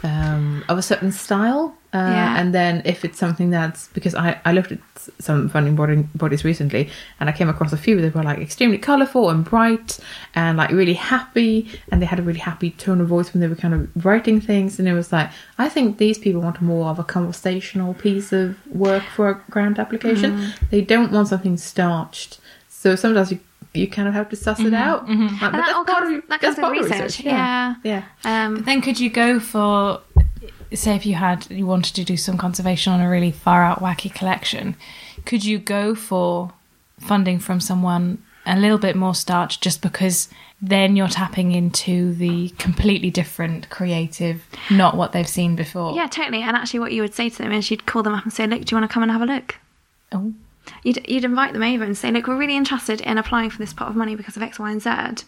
um, of a certain style. Uh, Yeah. And then if it's something that's because I, I looked at some funding body, bodies recently and I came across a few that were like extremely colourful and bright and like really happy and they had a really happy tone of voice when they were kind of writing things and it was like I think these people want more of a conversational piece of work for a grant application. They don't want something starched. So sometimes you you kind of have to suss it out. Like, but and that that's all part comes, of- that that's comes with part of research, Yeah. yeah Yeah. um Then could you go for, say, if you had you wanted to do some conservation on a really far out wacky collection, could you go for funding from someone a little bit more starch just because then you're tapping into the completely different creative, not what they've seen before. yeah totally and actually what you would say to them is you'd call them up and say look do you want to come and have a look Oh. You'd, you'd invite them over and say, look, we're really interested in applying for this pot of money because of X, Y, and Z.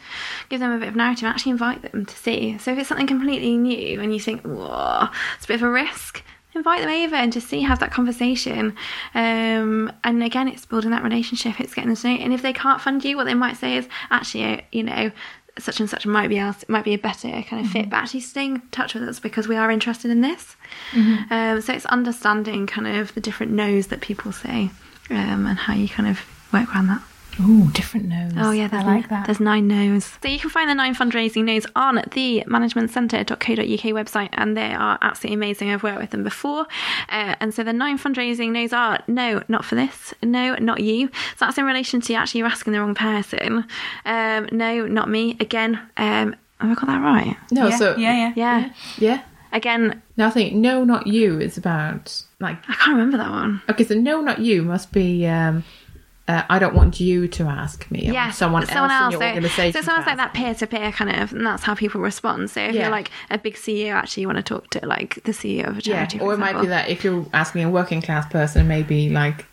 Give them a bit of narrative and actually invite them to see. So if it's something completely new and you think, whoa, it's a bit of a risk, invite them over and just see, have that conversation. Um, and again, it's building that relationship, it's getting to know. And if they can't fund you, what they might say is, actually, you know, such and such might be else might be a better kind of fit, but actually staying in touch with us because we are interested in this. Um, so it's understanding kind of the different no's that people say um, and how you kind of work around that. Ooh, different nose. Oh yeah, I like that. There's nine no's. So you can find the nine fundraising no's on the managementcentre.co.uk website, and they are absolutely amazing. I've worked with them before, uh, and so the nine fundraising no's are no, not for this. No, not you. So that's in relation to actually you're asking the wrong person. Um, no, not me. Again, um, have I got that right? No, yeah, so yeah, yeah. Yeah. yeah. Again, think no, not you is about like I can't remember that one. okay, so no, not you must be. um uh, I don't want you to ask me. Yeah, someone, else, in your So, organization. so like that peer to peer kind of, and that's how people respond. So if Yeah. you're like a big CEO, actually, you want to talk to like the CEO of a charity. for or it might be that if you're asking a working class person, maybe like,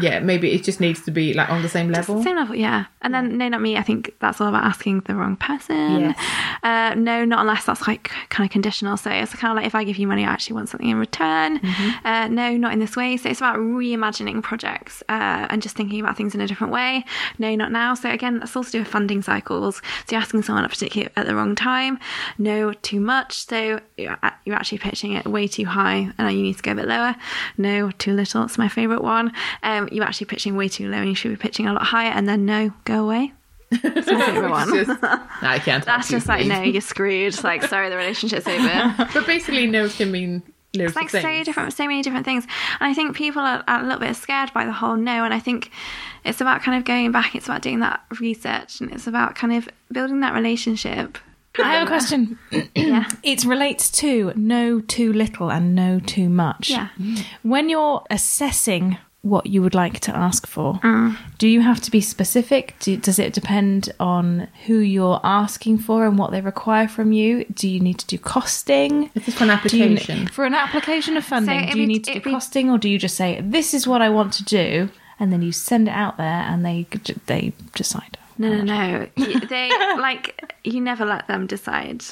yeah, maybe it just needs to be like on the same Just the level. Same level, yeah. And then no, not me. I think that's all about asking the wrong person. Yes. Uh, no, not unless that's like kind of conditional. So it's kind of like if I give you money, I actually want something in return. Mm-hmm. Uh, no, not in this way. So it's about reimagining projects uh, and just thinking about things in a different way. No, not now. So again, that's also to do with funding cycles. So you're asking someone at particularly at the wrong time. No, too much. So you're you're actually pitching it way too high, and you need to go a bit lower. No, too little. It's my favourite one. Um, Um, you're actually pitching way too low, and you should be pitching a lot higher. And then no, go away. It's my favourite one. Just- no, I can't. That's just like please. no, you're screwed. Like sorry, the relationship's over. But basically, no can mean loads It's like things. so different, so many different things. And I think people are, are a little bit scared by the whole no. And I think it's about kind of going back. It's about doing that research, and it's about kind of building that relationship. I have a question. Yeah. It relates to no too little and no too much. Yeah. When you're assessing what you would like to ask for, Mm. do you have to be specific? Do, does it depend on who you're asking for and what they require from you? Do you need to do costing? This is for an Do you- application. for an application of funding, it'd do you be- need to do be- costing or do you just say, this is what I want to do? And then you send it out there and they they decide. No, no, no. They like you never let them decide.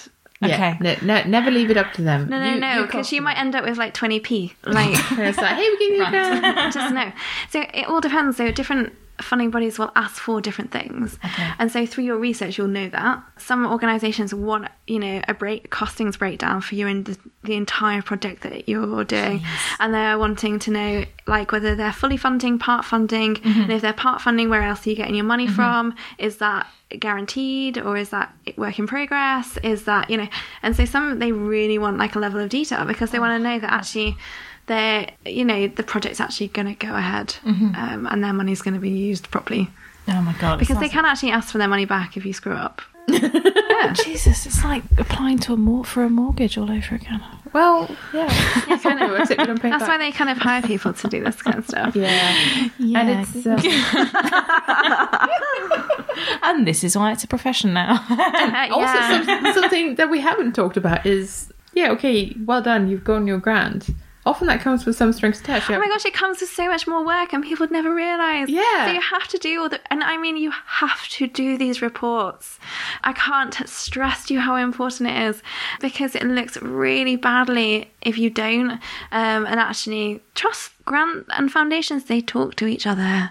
Yeah, Okay. no, no, never leave it up to them. No, no, You- no, because cost you might end up with like 20p. Like, it's like, hey, we give you just no. So it all depends. So different funding bodies will ask for different things. Okay. And so through your research, you'll know that. Some organisations want, you know, a break costings breakdown for you in the, the entire project that you're doing. And they're wanting to know, like, whether they're fully funding, part funding, Mm-hmm. and if they're part funding, where else are you getting your money from? Is that guaranteed or is that work in progress? Is that, you know, and so some they really want like a level of detail because they want to know that actually they're, you know, the project's actually going to go ahead Mm-hmm. um, and their money's going to be used properly Oh my god! because they sounds- can actually ask for their money back if you screw up. Jesus, it's like applying to a mor- for a mortgage all over again. Well, yeah. kind of. Except you don't pay That's back. why they kind of hire people to do this kind of stuff. Yeah. Yeah. And it's. Uh, And this is why it's a profession now. Uh, Also, yeah. some, something that we haven't talked about is yeah, okay, well done, you've gotten your grant. Often that comes with some strings attached. Oh my gosh, it comes with so much more work and people never realise. Yeah. So you have to do all the, and I mean, you have to do these reports. I can't stress to you how important it is because it looks really badly if you don't. Um, and actually, trust grant and foundations, they talk to each other.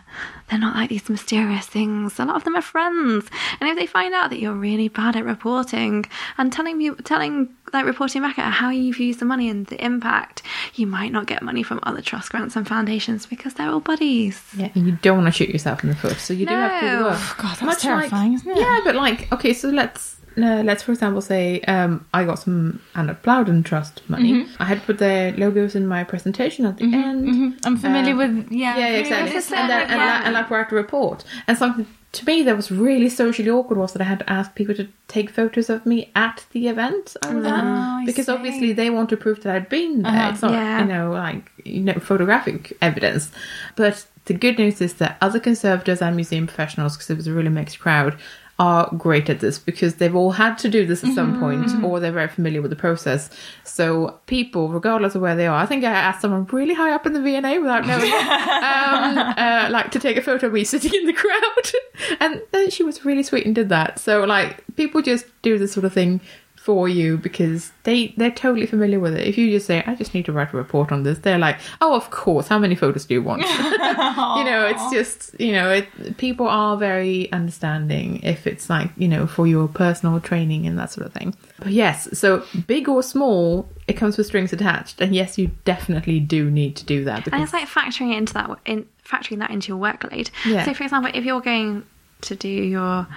They're not like these mysterious things. A lot of them are friends. And if they find out that you're really bad at reporting and telling you, telling, like reporting back at how you've used the money and the impact, you might not get money from other trust grants and foundations because they're all buddies. Yeah, and you don't want to shoot yourself in the foot, so you do have to do the No. work. God, that's Much terrifying, like, isn't it? Yeah, but like, okay, so let's uh, let's for example say um, I got some Anna Plowden Trust money. Mm-hmm. I had put the logos in my presentation at the end. I'm familiar Um, with yeah, Yeah, I'm exactly. And, then, system, and, yeah. like, and like write a report. And something to me that was really socially awkward was that I had to ask people to take photos of me at the event I was Oh, at I because see. obviously they want to prove that I'd been there. Uh-huh. It's not Yeah. you know like you know photographic evidence. But the good news is that other conservators and museum professionals, because it was a really mixed crowd, are great at this because they've all had to do this at some point or they're very familiar with the process. So people, regardless of where they are, I think I asked someone really high up in the V&A without knowing, um, uh, like to take a photo of me sitting in the crowd, and then she was really sweet and did that. So like people just do this sort of thing for you because they they're totally familiar with it. If you just say, "I just need to write a report on this," they're like, "Oh, of course. How many photos do you want?" you know, it's just you know, it, people are very understanding if it's like you know for your personal training and that sort of thing. But yes, so big or small, it comes with strings attached, and yes, you definitely do need to do that And it's like factoring it into that in factoring that into your workload. Yeah. So, for example, if you're going to do your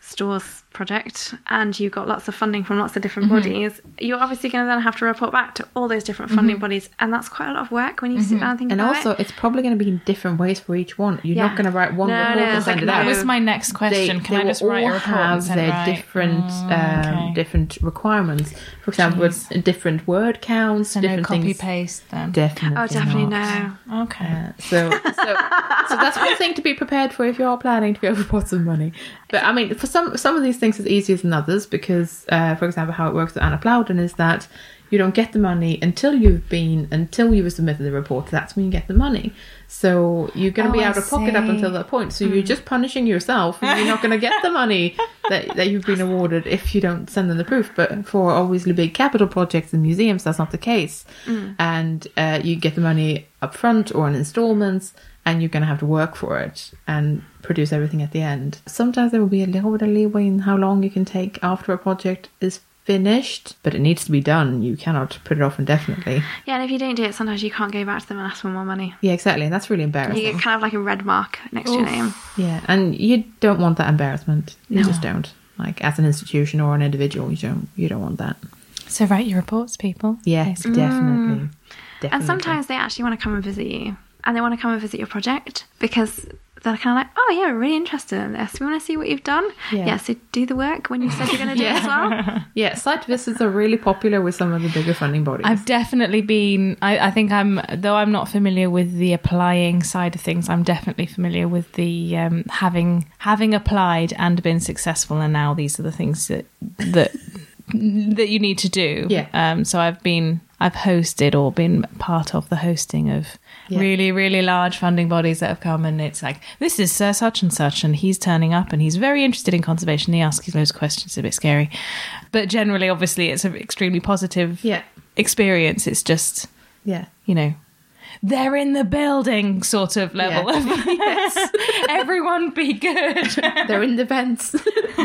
stores project and you've got lots of funding from lots of different Mm-hmm. bodies, you're obviously going to then have to report back to all those different funding bodies, and that's quite a lot of work when you sit down and think Mm-hmm. and about also it. it's probably going to be in different ways for each one. You're Yeah. not going to write one No, report no, and send like it no. out. That was my next they, question. Can they I just write a all report have send their it right? different Oh, um, different requirements. For example, Jeez. with different word counts, So no different copy things. paste then. Definitely. Oh, definitely not. no. Okay. Uh, so, so, so that's one thing to be prepared for if you are planning to go for pots of money. But I mean, for some some of these things, it's easier than others because, uh, for example, how it works with Anna Plowden is that you don't get the money until you've been until you've submitted the report. That's when you get the money. So you're going to Oh, be I out of pocket up until that point. So you're just punishing yourself. You're not going to get the money that, that you've been awarded if you don't send them the proof. But for obviously big capital projects and museums, that's not the case. And uh, you get the money up front or in installments, and you're going to have to work for it and produce everything at the end. Sometimes there will be a little bit of leeway in how long you can take after a project is finished, but it needs to be done. You cannot put it off indefinitely. Yeah, and if you don't do it, sometimes you can't go back to them and ask for more money. Yeah, exactly. And that's really embarrassing. You get kind of like a red mark next to your name. Yeah, and you don't want that embarrassment. You just don't. Like as an institution or an individual, you don't. You don't want that. So write your reports, people. Yes, definitely. Mm. definitely. And sometimes they actually want to come and visit you, and they want to come and visit your project because they're kind of like, "Oh yeah, we're really interested in this. We want to see what you've done. Yeah. Yeah, so do the work when you said you're going to do it as well." yeah, site visits are really popular with some of the bigger funding bodies. I've definitely been. I, I think I'm, though I'm not familiar with the applying side of things. I'm definitely familiar with the um, having having applied and been successful, and now these are the things that that that you need to do. Yeah. Um. So I've been, I've hosted or been part of the hosting of Yeah. really, really large funding bodies that have come, and it's like this is Sir such and such, and he's turning up, and he's very interested in conservation. He asks you loads of questions. It's a bit scary, but generally, obviously, it's an extremely positive yeah, experience. It's just, yeah. you know, they're in the building sort of level of everyone be good. They're in the vents.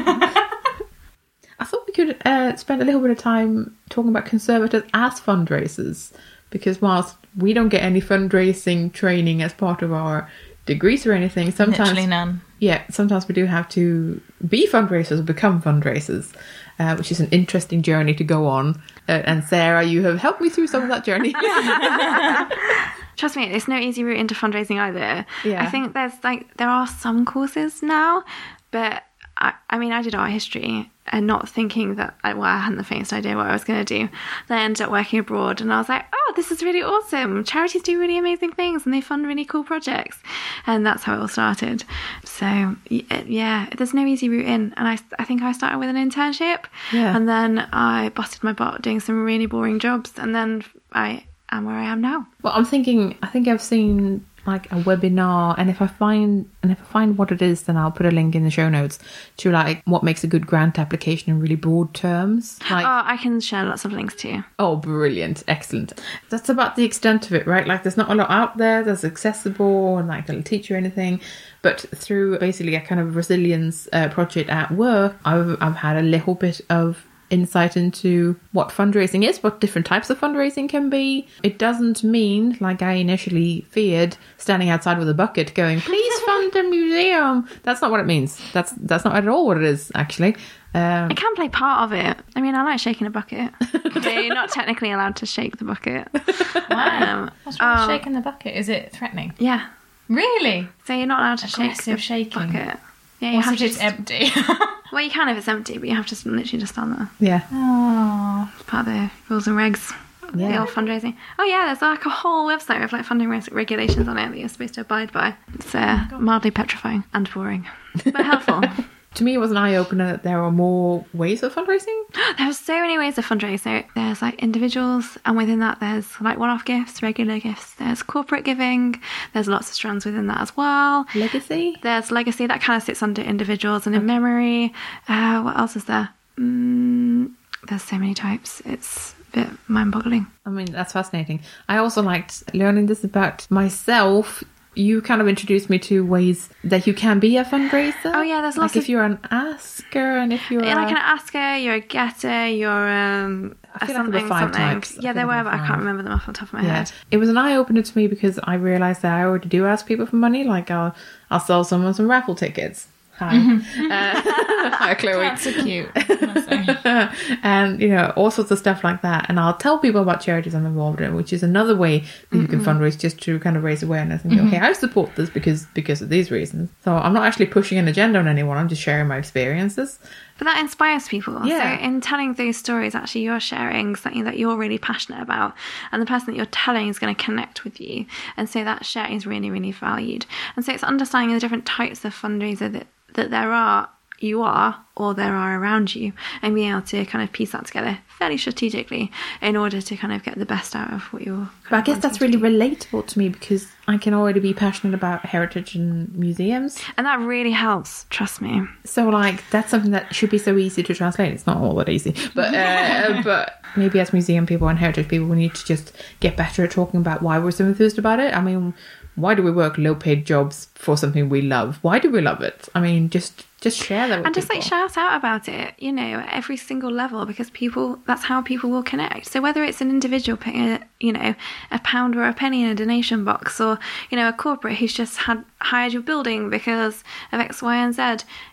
I thought we could uh, spend a little bit of time talking about conservators as fundraisers because whilst we don't get any fundraising training as part of our degrees or anything, sometimes Literally none. yeah, sometimes we do have to be fundraisers or become fundraisers, uh, which is an interesting journey to go on. Uh, and Sarah, you have helped me through some of that journey. Trust me, it's no easy route into fundraising either. Yeah. I think there's like there are some courses now, but I, I mean, I did art history and not thinking that I, well, I hadn't the faintest idea what I was going to do. Then I ended up working abroad, and I was like, oh, this is really awesome. Charities do really amazing things, and they fund really cool projects, and that's how it all started. So uh, yeah, there's no easy route in, and I I think I started with an internship, Yeah. and then I busted my butt doing some really boring jobs, and then I am where I am now. Well, I'm thinking. I think I've seen like a webinar, and if I find and if I find what it is, then I'll put a link in the show notes to like what makes a good grant application in really broad terms. Like, Oh, I can share lots of links too. oh, brilliant, excellent. That's about the extent of it, right? Like, there's not a lot out there that's accessible, and like they'll teach you anything. But through basically a kind of resilience uh, project at work, I've I've had a little bit of insight into what fundraising is, what different types of fundraising can be. It doesn't mean, like I initially feared, standing outside with a bucket going, "Please fund a museum." That's not what it means. That's that's not at all what it is, actually. Um, I can play part of it. I mean, I like shaking a bucket. but you're not technically allowed to shake the bucket. Um, What's wrong Oh. with shaking the bucket? Is it threatening? yeah. Really? So you're not allowed to shake Aggressive the shaking. bucket. Yeah, you have to. Just, empty? well, you can if it's empty, but you have to literally just stand there. yeah. oh. It's part of the rules and regs. The Yeah. old fundraising. Oh yeah, there's like a whole website with like funding res- regulations on it that you're supposed to abide by. It's uh, mildly petrifying and boring, but helpful. To me, it was an eye opener that there are more ways of fundraising. There are so many ways of fundraising. There's like individuals, and within that, there's like one off gifts, regular gifts. There's corporate giving. There's lots of strands within that as well. Legacy. There's legacy that kind of sits under individuals and in memory. Uh, what else is there? Mm, there's so many types. It's a bit mind-boggling. I mean, that's fascinating. I also liked learning this about myself. You kind of introduced me to ways that you can be a fundraiser. Oh, yeah, there's lots like if you're an asker and if you're You're like an asker, you're a getter, you're um, I a feel like there were something five something. types. Yeah, there were, but I can't remember them off the top of my Yeah, head. it was an eye opener to me because I realized that I already do ask people for money. Like I'll I'll sell someone some raffle tickets. Hi, uh, hi, Kloe. That's so cute. And you know all sorts of stuff like that. And I'll tell people about charities I'm involved in, which is another way that you can fundraise just to kind of raise awareness and go, okay, I support this because because of these reasons. So I'm not actually pushing an agenda on anyone. I'm just sharing my experiences. But that inspires people. Yeah. So in telling those stories, actually, you're sharing something that you're really passionate about, and the person that you're telling is going to connect with you, and so that share is really, really valued. And so it's understanding the different types of fundraiser that that there are, you are, or there are around you, and being able to kind of piece that together fairly strategically in order to kind of get the best out of what you're. But I guess that's really relatable to me because I can already be passionate about heritage and museums. and that really helps. Trust me. So like that's something that should be so easy to translate. It's not all that easy, but uh, but maybe as museum people and heritage people, we need to just get better at talking about why we're so enthused about it. I mean, why do we work low paid jobs for something we love? Why do we love it? I mean, just just share that with and just like shout out about it you know at every single level because people that's how people will connect. So whether it's an individual putting a, you know a pound or a penny in a donation box or you know a corporate who's just had hired your building because of x y and z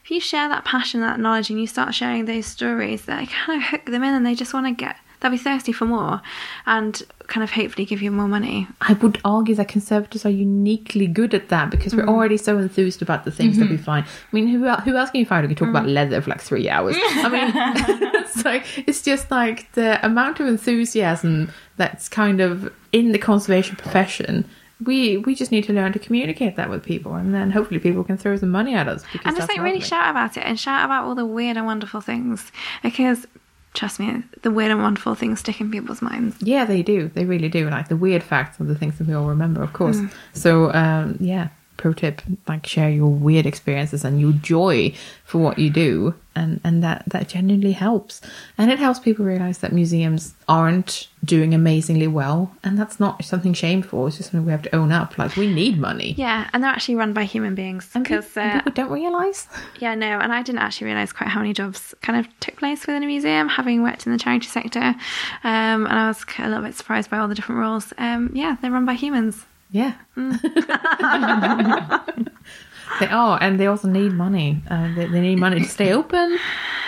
if you share that passion that knowledge and you start sharing those stories that kind of hook them in and they just want to get they'll be thirsty for more and kind of hopefully give you more money I would argue that conservatives are uniquely good at that because we're mm. already so enthused about the things that we mm-hmm. find. I mean, who who else can you find who can talk about mm. leather for like three hours? I mean, so it's just like the amount of enthusiasm that's kind of in the conservation profession. We we just need to learn to communicate that with people, and then hopefully people can throw some money at us. Because and just like really shout about it and shout about all the weird and wonderful things because trust me the weird and wonderful things stick in people's minds Yeah, they do. They really do. Like the weird facts are the things that we all remember, of course. Mm. So, um, yeah, pro tip: like share your weird experiences and your joy for what you do, and and that that genuinely helps. And it helps people realize that museums aren't doing amazingly well, and that's not something shameful. It's just something we have to own up. Like we need money. yeah and they're actually run by human beings because uh, people don't realize. yeah no and i didn't actually realize quite how many jobs kind of took place within a museum having worked in the charity sector um, and i was a little bit surprised by all the different roles um, yeah they're run by humans Yeah. They are, and they also need money. Uh, they, they need money to stay open,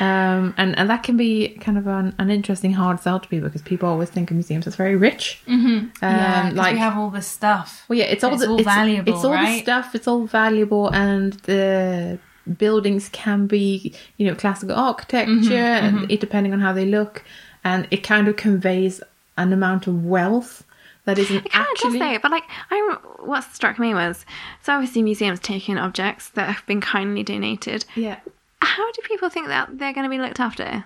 um, and and that can be kind of an, an interesting hard sell to people because people always think of museums as very rich. Mm-hmm. Um, yeah, like we have all this stuff. well, yeah, it's all It's the, all it's, valuable, It's all the stuff. It's all valuable, and the buildings can be, you know, classical architecture, Mm-hmm, and it depending on how they look, and it kind of conveys an amount of wealth that isn't it kind actually. of does though but like i what struck me was so obviously museums take in objects that have been kindly donated yeah. how do people think that they're going to be looked after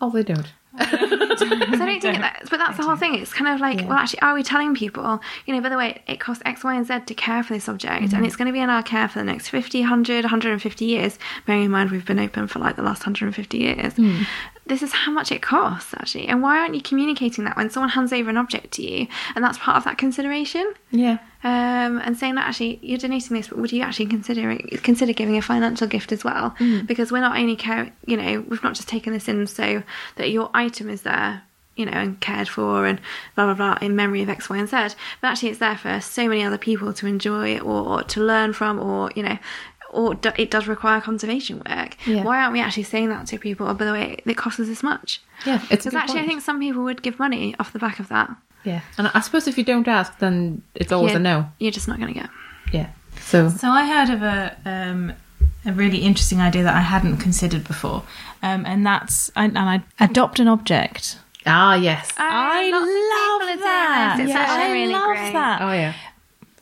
Oh, they don't. So I don't think that, but that's the whole thing. It's kind of like, Yeah. well, actually, are we telling people, you know, by the way, it costs X, Y, and Z to care for this object, Mm-hmm. and it's going to be in our care for the next 50, 100, 150 years, bearing in mind we've been open for like the last 150 years. Hmm. This is how much it costs, actually. And why aren't you communicating that when someone hands over an object to you, and that's part of that consideration? Yeah. um, and saying that actually you're donating this, but would you actually consider consider giving a financial gift as well? Because we're not only care, you know, we've not just taken this in so that your item is there, you know, and cared for and blah blah blah in memory of X, Y, and Z, but actually it's there for so many other people to enjoy or, or to learn from, or you know. Or do, it does require conservation work. Yeah. Why aren't we actually saying that to people? Oh, by the way, it costs us this much. Yeah, it's Because good actually, I think some people would give money off the back of that. Yeah, and I suppose if you don't ask, then it's always Yeah, a no. You're just not going to get. Yeah. So So I heard of a um, a really interesting idea that I hadn't considered before, um, and that's and, and I adopt an object. ah yes. I lots of people are love that. this. It's Yeah. actually I really love great. that. Oh yeah.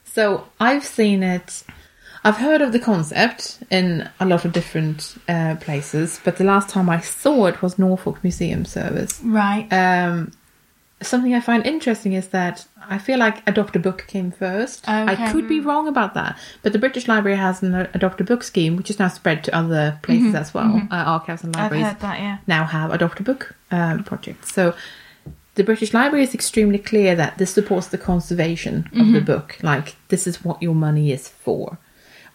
So I've seen it. I've heard of the concept in a lot of different uh, places, but the last time I saw it was Norfolk Museum Service. Right. Um, something I find interesting is that I feel like Adopt a Book came first. I could be wrong about that, but the British Library has an Adopt a Book scheme, which is now spread to other places as well. Uh, archives and libraries heard that. Yeah. now have Adopt a Book um, projects. So the British Library is extremely clear that this supports the conservation of the book. Like this is what your money is for.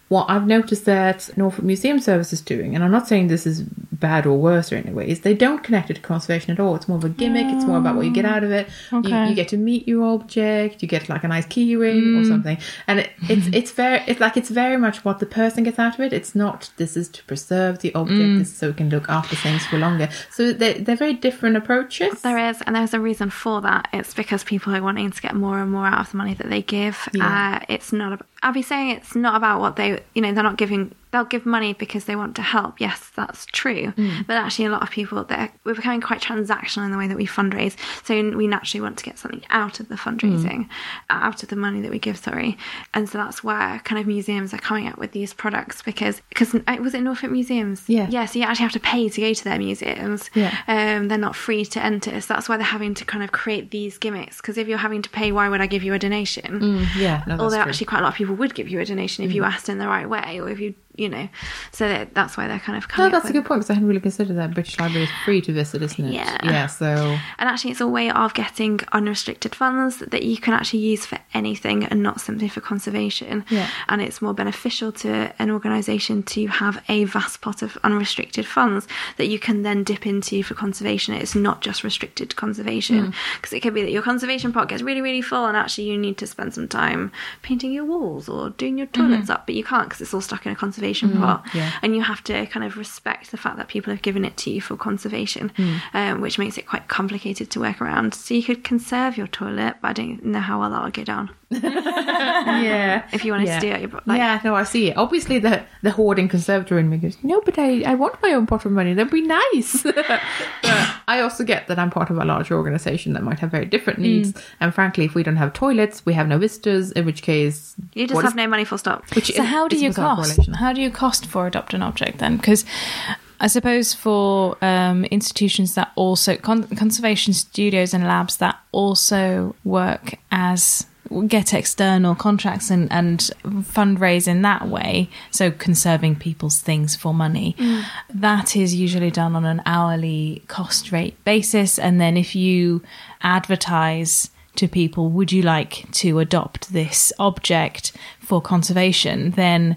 What I've noticed that Norfolk Museum Service is doing, and I'm not saying this is bad or worse or any way, is they don't connect it to conservation at all. It's more of a gimmick. It's more about what you get mm. out of it. You, Okay. you get to meet your object. You get like a nice key ring or mm. something, and it, it's it's very it's like it's very much what the person gets out of it. It's not this is to preserve the object, mm. this is so we can look after things for longer. So they they're very different approaches. There is, and there's a reason for that. It's because people are wanting to get more and more out of the money that they give. Yeah. Uh, it's not. Ab- I'll be saying it's not about what they, you know, they're not giving. They'll give money because they want to help. Yes, that's true. But actually, a lot of people, they're, we're becoming quite transactional in the way that we fundraise. So we naturally want to get something out of the fundraising, out of the money that we give. Sorry, and so that's where kind of museums are coming up with these products because because was it Norfolk Museums? Yeah. Yeah. So you actually have to pay to go to their museums. Yeah. Um, they're not free to enter. So that's why they're having to kind of create these gimmicks. Because if you're having to pay, why would I give you a donation? yeah, no, Although true. Mm. actually, quite a lot of people would give you a donation if you asked in the right way, or if you, you know. So that, that's why they're kind of No, that's a good point because I hadn't really considered that British Library is free to visit, isn't it? Yeah. Yeah. So And actually, it's a way of getting unrestricted funds that you can actually use for anything and not simply for conservation. Yeah. And it's more beneficial to an organisation to have a vast pot of unrestricted funds that you can then dip into for conservation. It's not just restricted to conservation mm. because it could be that your conservation pot gets really, really full and actually you need to spend some time painting your walls or doing your mm-hmm. toilets up, but you can't because it's all stuck in a conservation Mm-hmm. pot. yeah. And you have to kind of respect the fact that people have given it to you for conservation, mm. um, which makes it quite complicated to work around. So you could conserve your toilet, but I don't know how well that would go down. yeah, If you wanted yeah. to do it, you're like, yeah, no, I see it. Obviously, the the hoarding conservator in me goes, no, but I, I want my own pot of money. That'd be nice. but I also get that I'm part of a larger organisation that might have very different mm. needs. And frankly, if we don't have toilets, we have no visitors. In which case, you just have is- no money full stop. Which So is- how do you cost? How do you cost for adopt an object then? Because I suppose for um, institutions that also con- conservation studios and labs that also work as get external contracts and, and fundraise in that way so conserving people's things for money that is usually done on an hourly cost rate basis. And then if you advertise to people would you like to adopt this object for conservation? then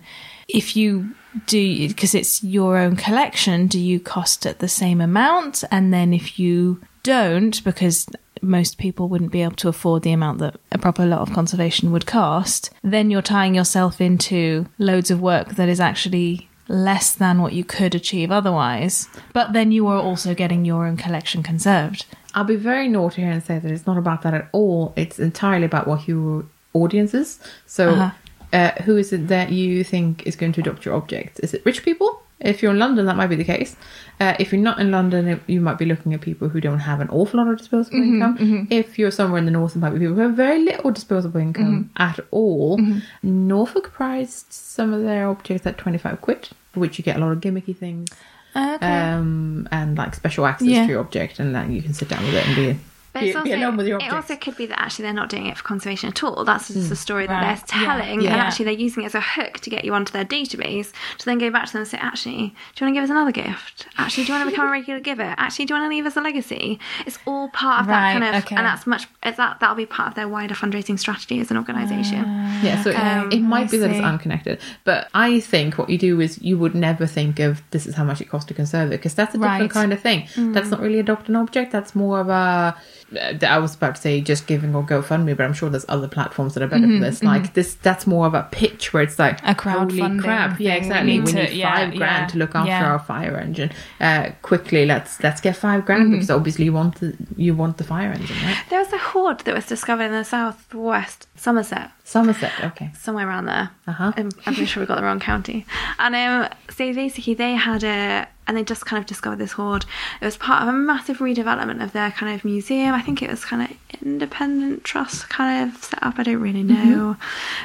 if you do because it's your own collection do you cost at the same amount and then if you don't because most people wouldn't be able to afford the amount that a proper lot of conservation would cost then you're tying yourself into loads of work that is actually less than what you could achieve otherwise but then you are also getting your own collection conserved I'll be very naughty here and say that it's not about that at all. It's entirely about what your audience is. So, Uh-huh. Uh, who is it that you think is going to adopt your object? Is it rich people? If you're in London, that might be the case. Uh, if you're not in London, it- you might be looking at people who don't have an awful lot of disposable Mm-hmm, income. If you're somewhere in the north, it might be people who have very little disposable income Mm-hmm. at all. Norfolk priced some of their objects at 25 quid, for which you get a lot of gimmicky things okay um, and like special access Yeah. to your object, and then you can sit down with it and be But it's also, alone with your it also could be that actually they're not doing it for conservation at all. That's just the hmm. story that Right. they're telling, Yeah. and actually they're using it as a hook to get you onto their database to then go back to them and say, actually, do you want to give us another gift? Actually, do you want to become a regular giver? Actually, do you want to leave us a legacy? It's all part of Right, that kind of, okay. and that's much. It's that that'll be part of their wider fundraising strategy as an organisation. Ah. yeah, so it- Um, it might be that it's unconnected, but I think what you do is you would never think of this is how much it costs to conserve it because that's a different Right. kind of thing. Hmm. That's not really adopt an object. That's more of a. I was about to say JustGiving or GoFundMe, but I'm sure there's other platforms that are better for this. Like this, that's more of a pitch where it's like A crowdfunding crap, yeah, thing. We exactly. We need need, to- yeah, five grand yeah, to look after yeah. our fire engine. Uh, quickly, let's let's get five grand Mm-hmm. because obviously you want the you want the fire engine, right? There was a hoard that was discovered in the southwest Somerset. Somerset, okay. somewhere around there. Uh-huh. I'm, I'm pretty sure we got the wrong county. And um, so basically, they had a, and they just kind of discovered this hoard. It was part of a massive redevelopment of their kind of museum. I think it was kind of independent trust kind of set up. I don't really know.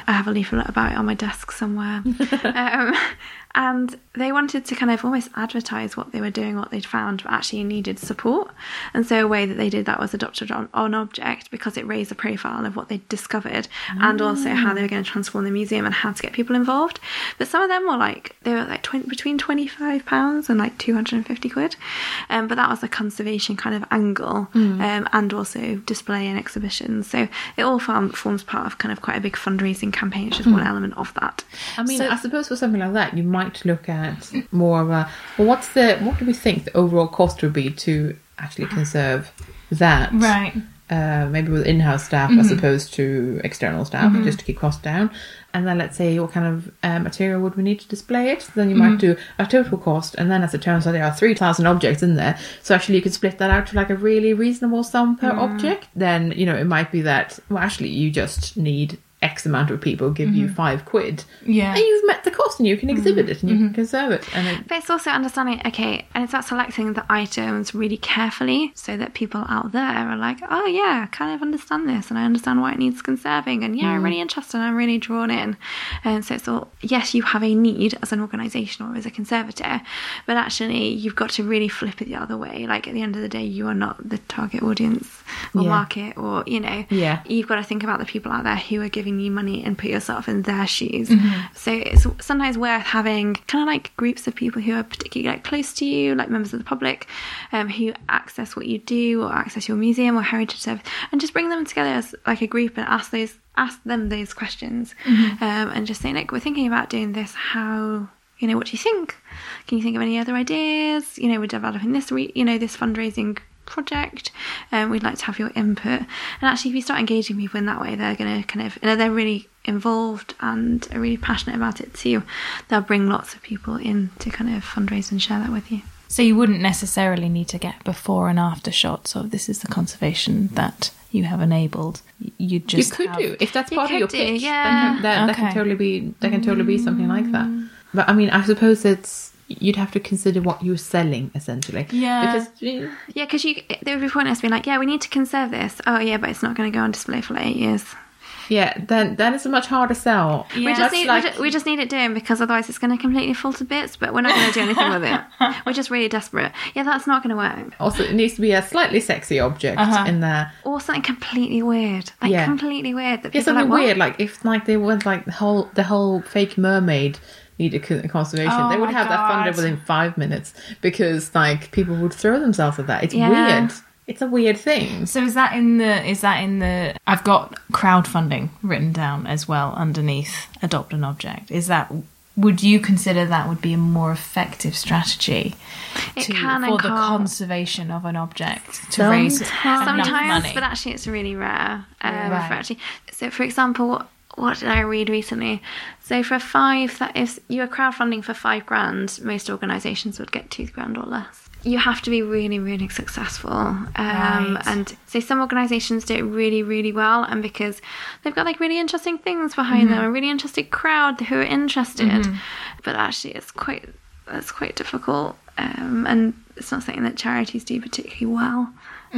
I have a leaflet about it on my desk somewhere. um, and they wanted to kind of almost advertise what they were doing, what they'd found, but actually needed support. And so a way that they did that was adopted on, on object because it raised the profile of what they'd discovered and also how they were going to transform the museum and how to get people involved. But some of them were like they were like 20, between twenty five pounds and like two hundred and fifty quid. Um, but that was a conservation kind of angle um, and also display and exhibitions. So it all form, forms part of kind of quite a big fundraising campaign, which is one element of that. I mean, So- I suppose for something like that, you might look at more of a well, what's the what do we think the overall cost would be to actually conserve that? Right. Uh, maybe with in-house staff as opposed to external staff, just to keep costs down. And then let's say what kind of uh, material would we need to display it? Then you might do a total cost, and then as it turns out, there are three thousand objects in there. So actually, you could split that out to like a really reasonable sum per object. Then you know it might be that well, actually, you just need X amount of people give you mm-hmm. five quid, Yeah. and you've met the cost, and you can exhibit mm-hmm. it and you can mm-hmm. conserve it, and it, But it's also understanding, okay, and it's about selecting the items really carefully so that people out there are like, oh yeah, I kind of understand this and I understand why it needs conserving and yeah, I'm mm. really interested and I'm really drawn in. And so it's all, yes, you have a need as an organisation or as a conservator, but actually you've got to really flip it the other way. Like at the end of the day, you are not the target audience or Yeah. market or, you know, Yeah. you've got to think about the people out there who are giving you money and put yourself in their shoes. So it's sometimes worth having kind of like groups of people who are particularly like close to you, like members of the public, um, who access what you do or access your museum or heritage service, and just bring them together as like a group and ask those ask them those questions, um, and just say like we're thinking about doing this. How you know what do you think? Can you think of any other ideas? You know, we're developing this, re- you know, this fundraising project and we'd like to have your input and actually if you start engaging people in that way they're going to kind of you know, they're really involved and are really passionate about it too they'll bring lots of people in to kind of fundraise and share that with you So you wouldn't necessarily need to get before and after shots of this is the conservation that you have enabled. You just you could have- do if that's You part of your could do, pitch. yeah. then that, that can totally be that can totally be something like that. Mm. But I mean, I suppose it's you'd have to consider what you're selling essentially. Yeah. Because eh, yeah because you there would be pointless being like yeah we need to conserve this oh yeah but it's not going to go on display for like eight years yeah, then then it's a much harder sell. Yeah. we just need like- we, just, we just need it doing because otherwise it's going to completely fall to bits but we're not going to do anything with it we're just really desperate yeah that's not going to work also it needs to be a slightly sexy object Uh-huh. in there. or something completely weird like Yeah. completely weird that Yeah, something like, weird. Like if like they went like the whole the whole fake mermaid needed co- conservation, Oh they would my have that funded within five minutes because like people would throw themselves at that. It's Yeah. weird. It's a weird thing. So is that in the is that in the I've got crowdfunding written down as well underneath adopt an object. Is that would you consider that would be a more effective strategy It to, can for the conservation of an object to raise Sometimes. enough sometimes money? but actually it's really rare um, Right. for actually so for example what did I read recently? So for five, that if you are crowdfunding for five grand, most organisations would get two grand or less. You have to be really, really successful, um, Right. and so some organisations do it really, really well, and because they've got like really interesting things behind them, a really interesting crowd who are interested. But actually, it's quite it's quite difficult, um, and it's not something that charities do particularly well.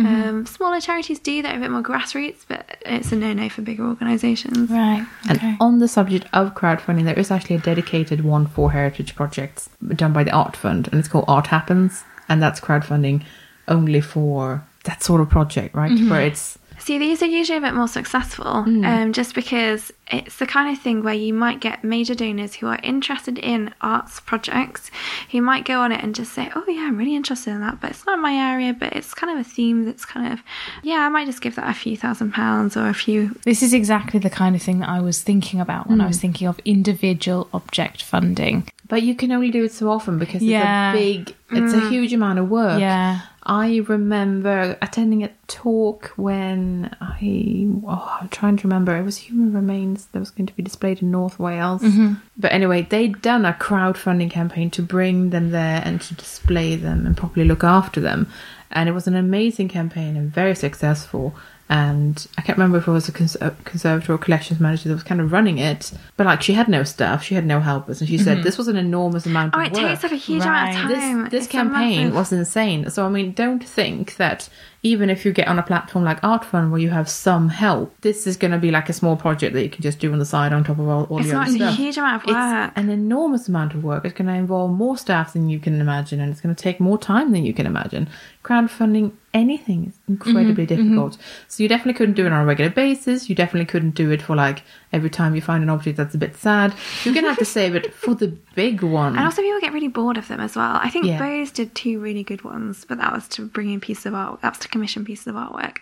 Um, smaller charities do that are a bit more grassroots, but it's a no-no for bigger organisations. right. Okay. And on the subject of crowdfunding, there is actually a dedicated one for heritage projects done by the Art Fund, and it's called Art Happens, and that's crowdfunding only for that sort of project, right? Where it's See, these are usually a bit more successful, hmm. um, just because it's the kind of thing where you might get major donors who are interested in arts projects, who might go on it and just say, "Oh yeah, I'm really interested in that, but it's not my area, but it's kind of a theme that's kind of, yeah, I might just give that a few thousand pounds or a few." This is exactly the kind of thing that I was thinking about when I was hmm. thinking of individual object funding. but you can only do it so often because Yeah. it's a big, it's a hmm. huge amount of work. Yeah. I remember attending a talk when I, oh, I'm trying to remember, it was human remains that was going to be displayed in North Wales. Mm-hmm. But anyway, they'd done a crowdfunding campaign to bring them there and to display them and properly look after them. And it was an amazing campaign and very successful. And I can't remember if it was a, cons- conservator or collections manager that was kind of running it, but like she had no staff, she had no helpers, and she said mm-hmm. this was an enormous amount Oh, of it work takes up a huge amount of time. this this campaign massive- was insane. So I mean, don't think that even if you get on a platform like Art Fund where you have some help, this is going to be like a small project that you can just do on the side on top of all, all It's the not other a huge amount of work. It's an enormous amount of work. It's going to involve more staff than you can imagine, and it's going to take more time than you can imagine. Crowdfunding anything is incredibly Mm-hmm, difficult. So you definitely couldn't do it on a regular basis. You definitely couldn't do it for like every time you find an object that's a bit sad. You're going to have to save it for the big one. And also, people get really bored of them as well. I think Yeah. Bose did two really good ones, but that was to bring in pieces of art. That was to commission pieces of artwork,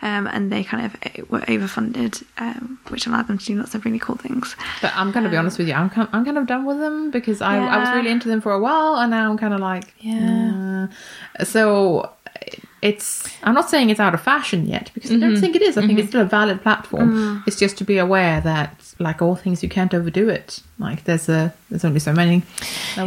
um, and they kind of were overfunded, um, which allowed them to do lots of really cool things. But I'm going to be honest with you. I'm kind, I'm kind of done with them because I, I was really into them for a while, and now I'm kind of like, yeah. So it's. I'm not saying it's out of fashion yet because I don't think it is. I think it's still a valid platform. It's just to be aware that, like all things, you can't overdo it. Like there's a there's only so many.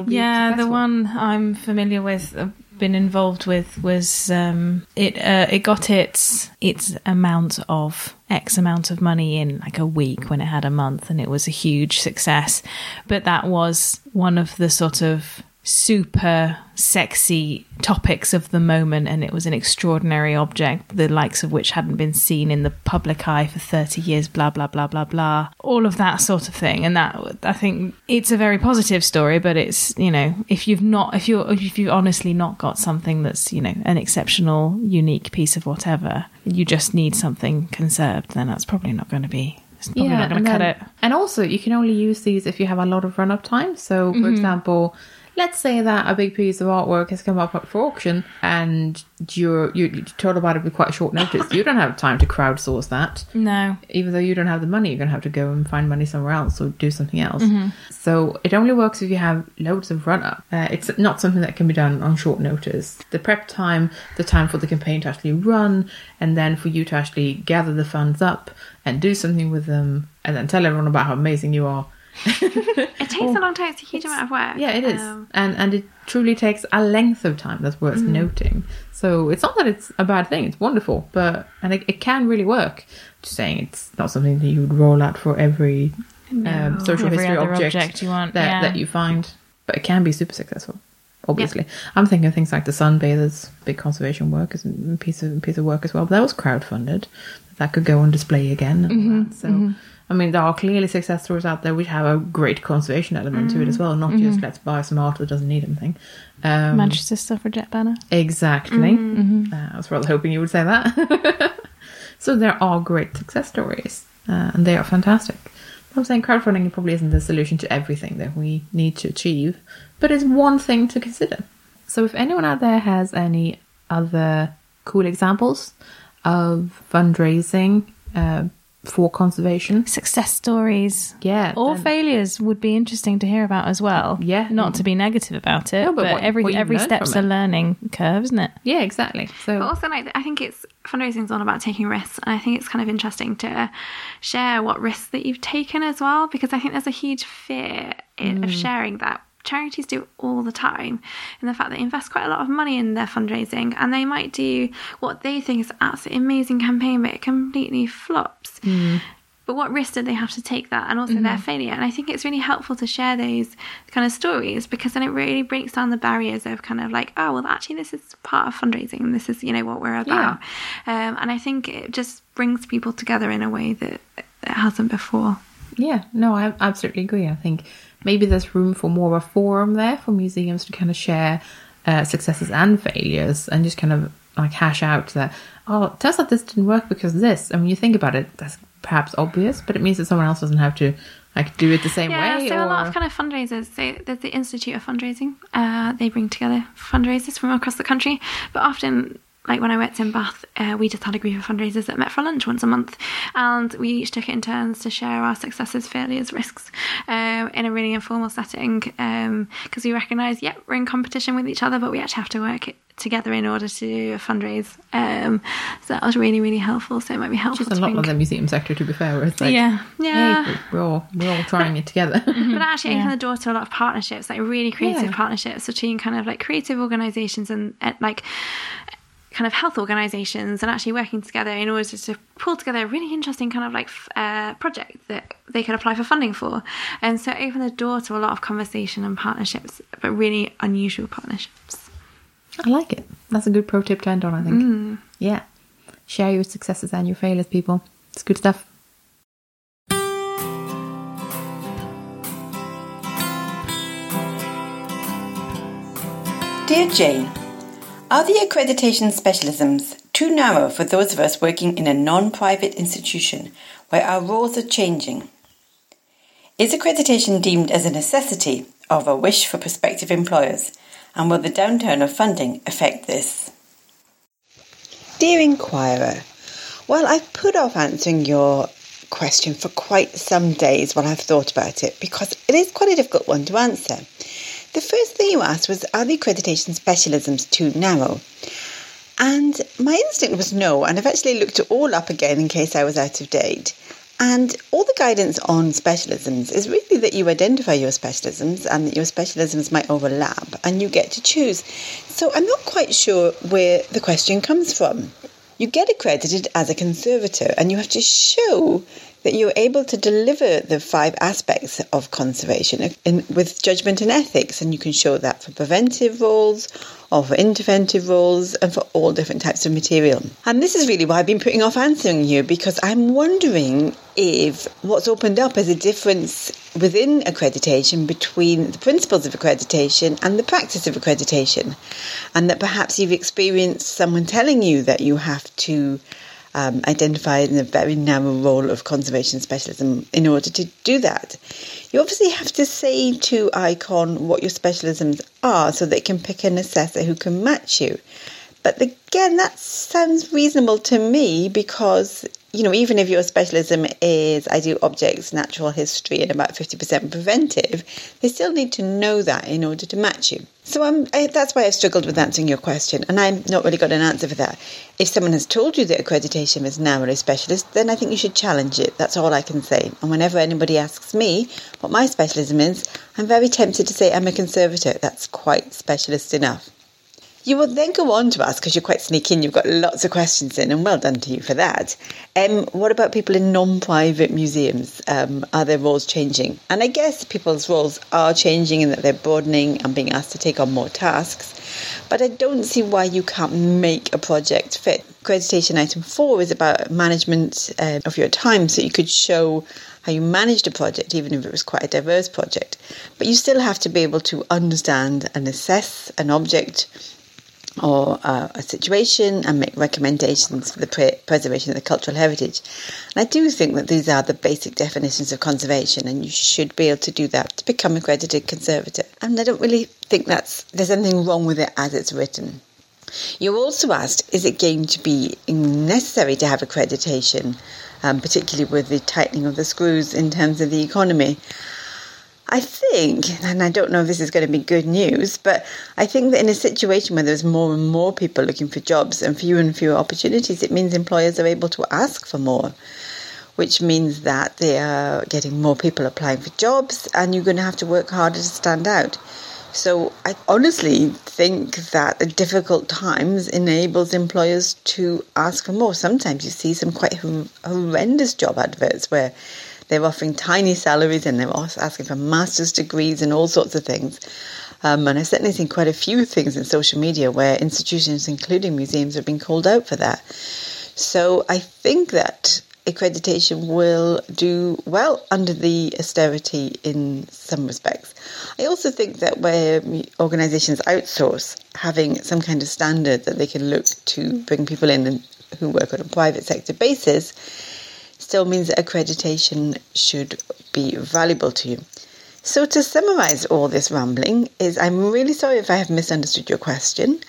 Yeah, the one I'm familiar with, uh, been involved with, was um, it. Uh, it got its its amount of X amount of money in like a week when it had a month, and it was a huge success. But that was one of the sort of super sexy topics of the moment and it was an extraordinary object the likes of which hadn't been seen in the public eye for 30 years blah blah blah blah blah all of that sort of thing and that i think it's a very positive story but it's you know if you've not if you're if you've honestly not got something that's you know an exceptional unique piece of whatever you just need something conserved then that's probably not going to be yeah, and cut then- it And also, you can only use these if you have a lot of run up time. So, Mm-hmm. for example, let's say that a big piece of artwork has come up for auction and you're, you, you're told about it with quite short notice. you don't have time to crowdsource that. no Even though you don't have the money, you're going to have to go and find money somewhere else or do something else. Mm-hmm. So, it only works if you have loads of run up. Uh, it's not something that can be done on short notice. The prep time, the time for the campaign to actually run, and then for you to actually gather the funds up and do something with them and then tell everyone about how amazing you are. It takes a long time. It's a huge amount of work. Yeah, it is. Um, and and it truly takes a length of time that's worth noting. So it's not that it's a bad thing, it's wonderful, but and it, it can really work. Just saying it's not something that you would roll out for every um, social Every history object, object you want, that, yeah. that you find. But it can be super successful. Obviously, I'm thinking of things like the Sunbathers, big conservation work is a piece of piece of work as well. But that was crowdfunded. That could go on display again. And all that. I mean, there are clearly success stories out there which have a great conservation element to it as well, not just let's buy some art that doesn't need anything. Um, manchester suffragette banner Exactly. Uh, I was rather hoping you would say that. so there are great success stories, uh, and they are fantastic. I'm saying crowdfunding probably isn't the solution to everything that we need to achieve, but it's one thing to consider. So if anyone out there has any other cool examples of fundraising uh, for conservation, success stories yeah, or then- failures would be interesting to hear about as well. Yeah. not to be negative about it, No, but but, what- every what every step's from a learning curve, isn't it? yeah, exactly. So But also, like I think it's fundraising is all about taking risks, and I think it's kind of interesting to share what risks that you've taken as well, because I think there's a huge fear i- of mm. sharing that. Charities do all the time, and the fact that they invest quite a lot of money in their fundraising, and they might do what they think is an absolutely amazing campaign, but it completely flops. But what risk did they have to take that, and also their failure? And I think it's really helpful to share those kind of stories because then it really breaks down the barriers of kind of like, oh, well, actually, this is part of fundraising, and this is you know what we're about. Um, and I think it just brings people together in a way that it hasn't before. Yeah, no, I absolutely agree. I think maybe there's room for more of a forum there for museums to kind of share uh, successes and failures and just kind of like hash out that, oh, turns out this didn't work because of this. And when you think about it, that's perhaps obvious, but it means that someone else doesn't have to like do it the same Yeah, way. so a lot of kind of fundraisers. So there's the Institute of Fundraising. Uh, they bring together fundraisers from across the country, but often. Like when I worked in Bath, uh, we just had a group of fundraisers that met for lunch once a month, and we each took it in turns to share our successes, failures, risks, um, in a really informal setting. Because we recognise, yep, we're in competition with each other, but we actually have to work it together in order to fundraise. Um, so that was really, really helpful. So it might be helpful. Which is a lot bring- like the museum sector, to be fair. Where it's like, yeah, yeah. hey, we're all we're all trying it together. but actually Yeah. open the door to a lot of partnerships like really creative Yeah. partnerships between kind of like creative organizations and uh, like kind of health organizations and actually working together in order to pull together a really interesting kind of like uh, project that they could apply for funding for and so open the door to a lot of conversation and partnerships but really unusual partnerships I like it. That's a good pro tip to end on, I think. Yeah. Share your successes and your failures, people. It's good stuff. Dear Jane, are the accreditation specialisms too narrow for those of us working in a non private institution where our roles are changing? Is accreditation deemed as a necessity of a wish for prospective employers? And will the downturn of funding affect this? Dear Inquirer, well, I've put off answering your question for quite some days while I've thought about it because it is quite a difficult one to answer. The first thing you asked was Are the accreditation specialisms too narrow? And my instinct was no, and I've actually looked it all up again in case I was out of date. And all the guidance on specialisms is really that you identify your specialisms and that your specialisms might overlap and you get to choose. So I'm not quite sure where the question comes from. You get accredited as a conservator and you have to show that you're able to deliver the five aspects of conservation in, with judgment and ethics. And you can show that for preventive roles or for interventive roles and for all different types of material. And this is really why I've been putting off answering you because I'm wondering if what's opened up is a difference within accreditation between the principles of accreditation and the practice of accreditation. And that perhaps you've experienced someone telling you that you have to um, identified in a very narrow role of conservation specialism in order to do that. You obviously have to say to ICON what your specialisms are so they can pick an assessor who can match you. But again, that sounds reasonable to me because you know, even if your specialism is I do objects, natural history, and about 50% preventive, they still need to know that in order to match you. So I, that's why I've struggled with answering your question, and I've not really got an answer for that. If someone has told you that accreditation is narrowly specialist, then I think you should challenge it. That's all I can say. And whenever anybody asks me what my specialism is, I'm very tempted to say I'm a conservator. That's quite specialist enough. You will then go on to ask, because you're quite sneaky and you've got lots of questions in, and well done to you for that. Um, what about people in non private museums? Um, are their roles changing? And I guess people's roles are changing in that they're broadening and being asked to take on more tasks. But I don't see why you can't make a project fit. Accreditation item four is about management uh, of your time, so you could show how you managed a project, even if it was quite a diverse project. But you still have to be able to understand and assess an object or uh, a situation and make recommendations for the pre- preservation of the cultural heritage. And I do think that these are the basic definitions of conservation, and you should be able to do that to become accredited conservator. And I don't really think that's there's anything wrong with it as it's written. You also asked, is it going to be necessary to have accreditation, um, particularly with the tightening of the screws in terms of the economy? I think, and I don't know if this is going to be good news, but I think that in a situation where there's more and more people looking for jobs and fewer and fewer opportunities, it means employers are able to ask for more, which means that they are getting more people applying for jobs and you're going to have to work harder to stand out. So I honestly think that the difficult times enables employers to ask for more. Sometimes you see some quite horrendous job adverts where they're offering tiny salaries and they're asking for master's degrees and all sorts of things. Um, and I've certainly seen quite a few things in social media where institutions, including museums, have been called out for that. So I think that accreditation will do well under the austerity in some respects. I also think that where organisations outsource, having some kind of standard that they can look to bring people in who work on a private sector basis still means that accreditation should be valuable to you. So to summarize all this rambling is I'm really sorry if I have misunderstood your question.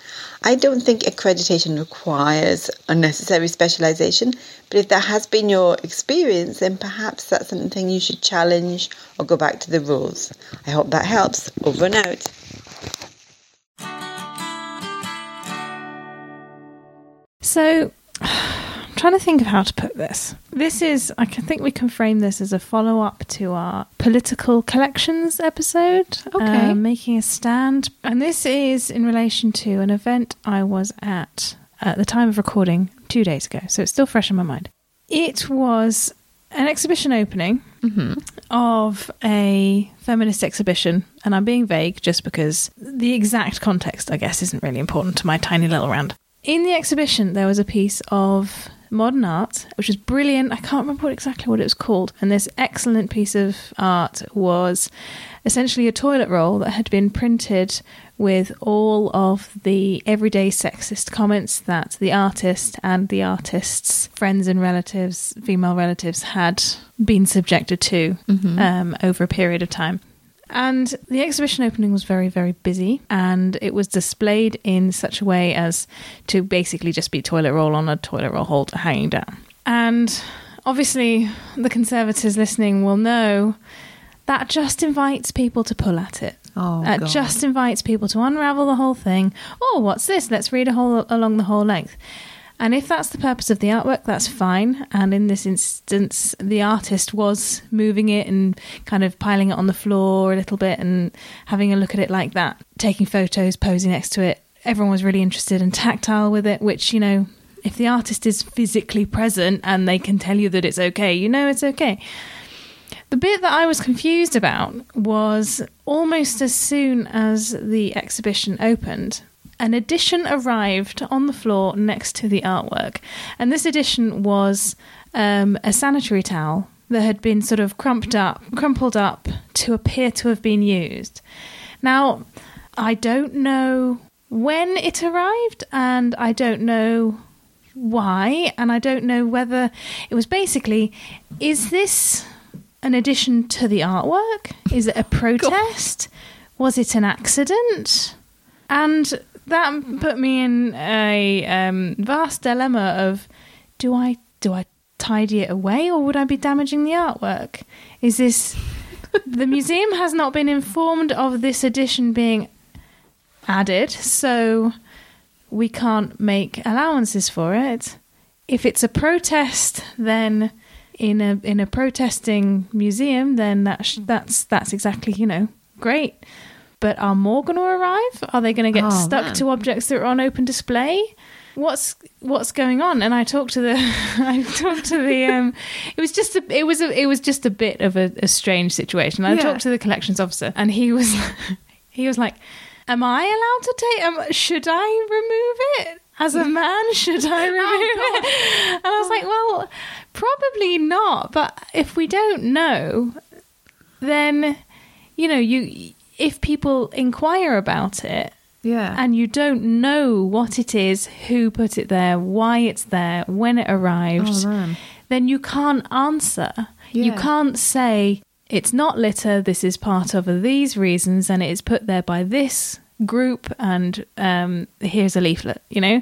I don't think accreditation requires unnecessary specialization, but if that has been your experience, then perhaps that's something you should challenge or go back to the rules. I hope that helps. Over and out. So trying to think of how to put this. This is, I think we can frame this as a follow up to our political collections episode. Okay. Uh, making a stand. And this is in relation to an event I was at at the time of recording two days ago. So it's still fresh in my mind. It was an exhibition opening Mm-hmm. of a feminist exhibition, and I'm being vague just because the exact context, I guess, isn't really important to my tiny little round. in the exhibition, there was a piece of modern art, which was brilliant. I can't remember what, exactly what it was called. And this excellent piece of art was essentially a toilet roll that had been printed with all of the everyday sexist comments that the artist and the artist's friends and relatives, female relatives, had been subjected to um, over a period of time. And the exhibition opening was very, very busy, and it was displayed in such a way as to basically just be toilet roll on a toilet roll holder hanging down. And obviously, the conservators listening will know that just invites people to pull at it. Oh, That God. just invites people to unravel the whole thing. Oh, what's this? Let's read a whole along the whole length. And if that's the purpose of the artwork, that's fine. And in this instance, the artist was moving it and kind of piling it on the floor a little bit and having a look at it like that, taking photos, posing next to it. Everyone was really interested and tactile with it, which, you know, if the artist is physically present and they can tell you that it's okay, you know it's okay. The bit that I was confused about was almost as soon as the exhibition opened, an edition arrived on the floor next to the artwork. And this edition was um, a sanitary towel that had been sort of crumped up, crumpled up to appear to have been used. Now, I don't know when it arrived, and I don't know why, and I don't know whether it was basically is this an addition to the artwork? Is it a protest? Was it an accident? And that put me in a um, vast dilemma of do I do I tidy it away or would I be damaging the artwork? Is this the museum has not been informed of this edition being added, so we can't make allowances for it. If it's a protest, then in a in a protesting museum, then that sh- that's that's exactly you know great. But are more going to arrive? Are they going to get Oh, stuck man. to objects that are on open display? What's what's going on? And I talked to the I talked to the um. It was just a it was a it was just a bit of a, a strange situation. I Yeah. talked to the collections officer, and he was he was like, "Am I allowed to take? Um, should I remove it as a man? Should I remove it?" And I was like, "Well, probably not. But if we don't know, then you know you if people inquire about it." Yeah. and you don't know what it is, who put it there, why it's there, when it arrived, Oh, then you can't answer. You can't say, it's not litter, this is part of these reasons, and it is put there by this group, and um, here's a leaflet, you know?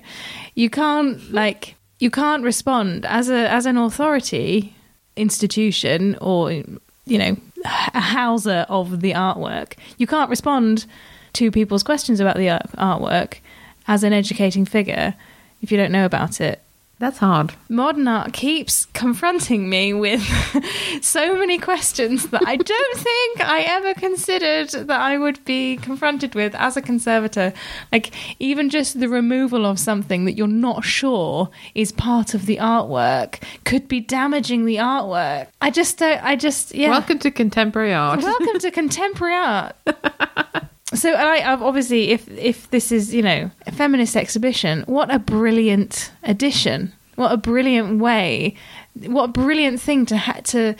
You can't, like, you can't respond as a as an authority institution or you know a houser of the artwork. You can't respond to people's questions about the artwork as an educating figure if you don't know about it That's hard. modern art keeps confronting me with so many questions that I don't think I ever considered that I would be confronted with as a conservator. Like, even just the removal of something that you're not sure is part of the artwork could be damaging the artwork. I just don't, I just, yeah. Welcome to contemporary art. Welcome to contemporary art. So, I, obviously, if if this is you know a feminist exhibition, what a brilliant addition! What a brilliant way! What a brilliant thing to ha- to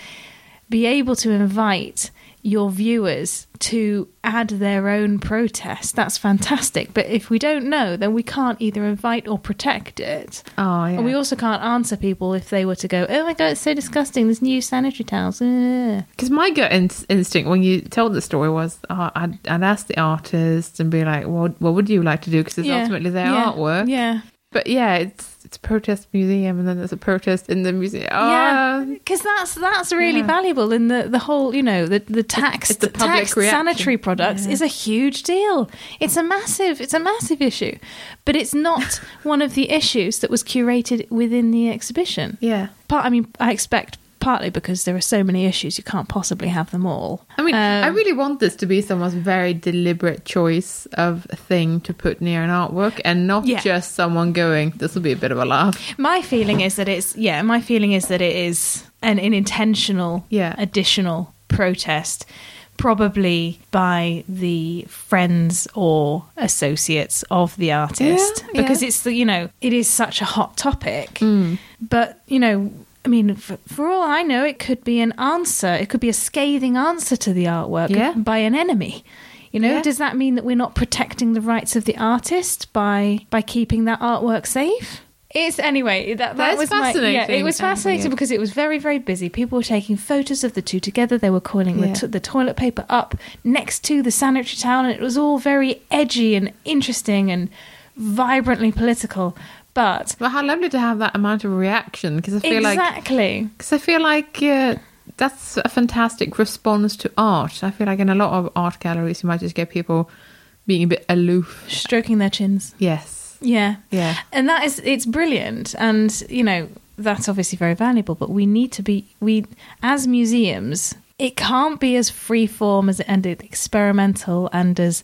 be able to invite your viewers to add their own protest. That's fantastic. But if we don't know, then we can't either invite or protect it. Oh, yeah. And we also can't answer people if they were to go, "Oh my god, it's so disgusting! There's new sanitary towels." Because my gut in- instinct when you told the story was uh, I'd, I'd ask the artist and be like, "What what would you like to do?" Because it's Yeah. ultimately their Yeah. artwork. Yeah. But yeah, it's it's a protest museum, and then there's a protest in the museum. Oh. Yeah, ah. because that's that's really Yeah. valuable in the the whole you know the the tax the public taxed sanitary products Yeah. is a huge deal. It's a massive it's a massive issue, but it's not one of the issues that was curated within the exhibition. yeah. but I mean I expect partly because there are so many issues you can't possibly have them all. I mean, I Um, really want this to be someone's very deliberate choice of thing to put near an artwork, and not Yeah. just someone going, "This will be a bit of a laugh." My feeling is that it's yeah. My feeling is that it is an, an intentional, Yeah. additional protest probably by the friends or associates of the artist Yeah, because yeah. it's the you know it is such a hot topic but you know i mean for, for all i know it could be an answer it could be a scathing answer to the artwork Yeah. by an enemy you know Yeah. does that mean that we're not protecting the rights of the artist by by keeping that artwork safe it's anyway that, that That's was my yeah it fascinating was fascinating weird. because it was very very busy people were taking photos of the two together they were coiling Yeah. the, t- the toilet paper up next to the sanitary towel and it was all very edgy and interesting and vibrantly political but Well, how lovely to have that amount of reaction because I feel like exactly because I feel like uh, that's a fantastic response to art. I feel like in a lot of art galleries you might just get people being a bit aloof. stroking their chins Yes. yeah Yeah. and that is it's brilliant and you know that's obviously very valuable but we need to be we as museums it can't be as free form as and experimental and as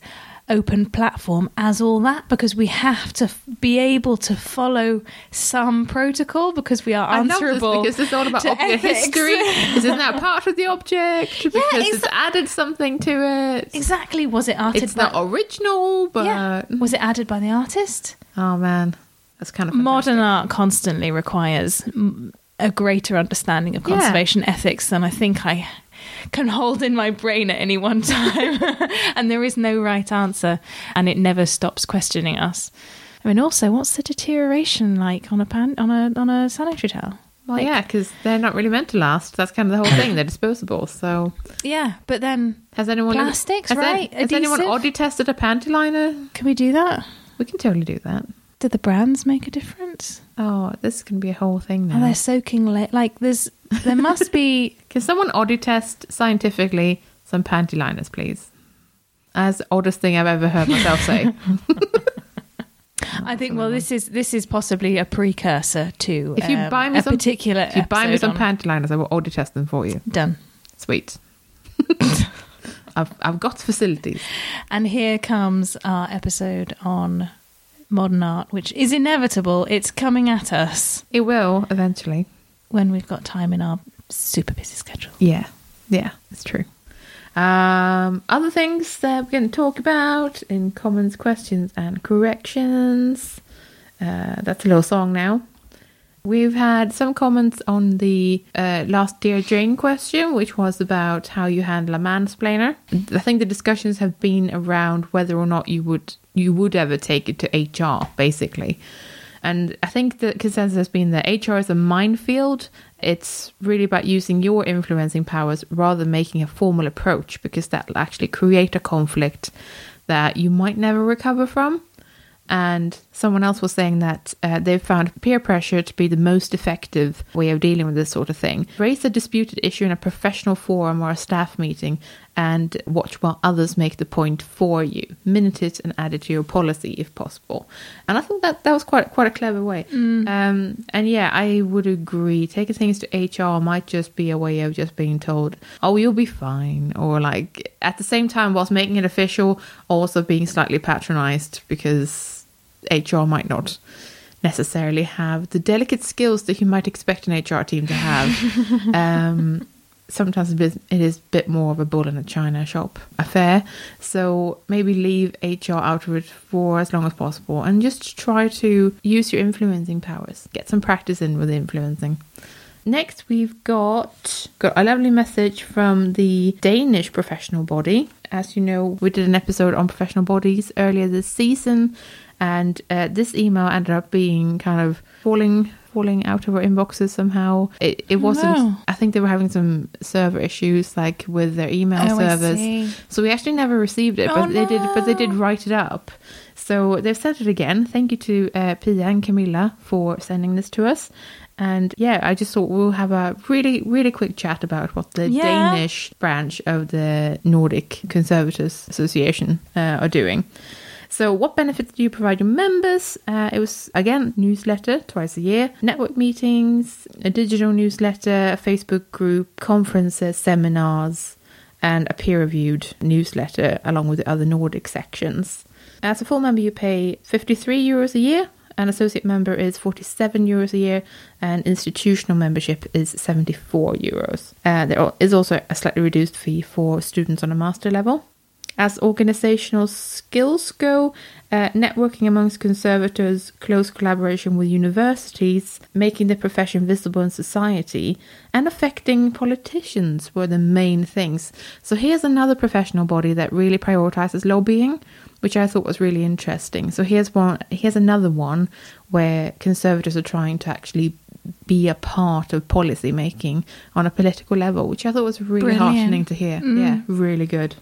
open platform as all that because we have to f- be able to follow some protocol because we are I love this answerable because it's all about object ethics. history. Isn't that part of the object? Because it's- it's added something to it. exactly was it arted It's by not original, but yeah was it added by the artist oh man, that's kind of modern art constantly requires mm, a greater understanding of Yeah. conservation ethics than I think I can hold in my brain at any one time. and there is no right answer, and it never stops questioning us. I mean, also, what's the deterioration like on a pan on a on a sanitary towel? Well, yeah, because they're not really meant to last. That's kind of the whole thing. They're disposable. So, Yeah, but then has anyone Plastics, has any- right? has anyone? Oddy tested a panty liner? can we do that? We can totally do that. Do the brands make a difference? Oh, this can be a whole thing Are now. they soaking la- like there's there must be Can someone Oddy test scientifically some panty liners, please? As the oddest thing I've ever heard myself say. I think well this is this is possibly a precursor to If you um, buy me a some- particular if you buy me some on- panty liners, I will Oddy test them for you. done. Sweet. I've I've got facilities. And here comes our episode on modern art, which is inevitable. It's coming at us It will eventually. When we've got time in our super busy schedule. Yeah, yeah, it's true. Um, other things that we're going to talk about in comments, questions, and corrections. Uh, that's a little song now. We've had some comments on the uh, last Dear Jane question, which was about how you handle a mansplainer. I think the discussions have been around whether or not you would you would ever take it to HR, basically. And I think the consensus has been that HR is a minefield. It's really about using your influencing powers rather than making a formal approach because that will actually create a conflict that you might never recover from. And someone else was saying that uh, they've found peer pressure to be the most effective way of dealing with this sort of thing. Raise a disputed issue in a professional forum or a staff meeting and watch while others make the point for you. Minute it and add it to your policy if possible. And I thought that that was quite quite a clever way. Um, and yeah, I would agree. Taking things to HR might just be a way of just being told, "Oh, you'll be fine," or like at the same time, whilst making it official, also being slightly patronized because HR might not necessarily have the delicate skills that you might expect an HR team to have. um, sometimes it is, a bit more of a bull in a china shop affair. So maybe leave HR out of it for as long as possible and just try to use your influencing powers. Get some practice in with influencing. Next, we've got got a lovely message from the Danish professional body. As you know, we did an episode on professional bodies earlier this season, and uh, this email ended up being kind of falling falling out of our inboxes somehow. It, it wasn't. no. I think they were having some server issues, like with their email Oh, servers. So we actually never received it, Oh, but they did. But they did write it up. So they've sent it again. Thank you to uh, Pia and Camilla for sending this to us. And yeah, I just thought we'll have a really, really quick chat about what the Yeah. Danish branch of the Nordic Conservators Association uh, are doing. So, what benefits do you provide your members? Uh, it was again newsletter twice a year, network meetings, a digital newsletter, a Facebook group, conferences, seminars, and a peer-reviewed newsletter along with the other Nordic sections. As a full member, you pay 53 euros a year, An associate member is 47 euros a year, and institutional membership is 74 euros. Uh, there is also a slightly reduced fee for students on a master level. As organizational skills go, uh, networking amongst conservators, close collaboration with universities, making the profession visible in society, and affecting politicians were the main things. So here's another professional body that really prioritizes lobbying, which I thought was really interesting. So here's one. Here's another one where conservators are trying to actually be a part of policy making on a political level, which I thought was really Brilliant. heartening to hear. Yeah, really good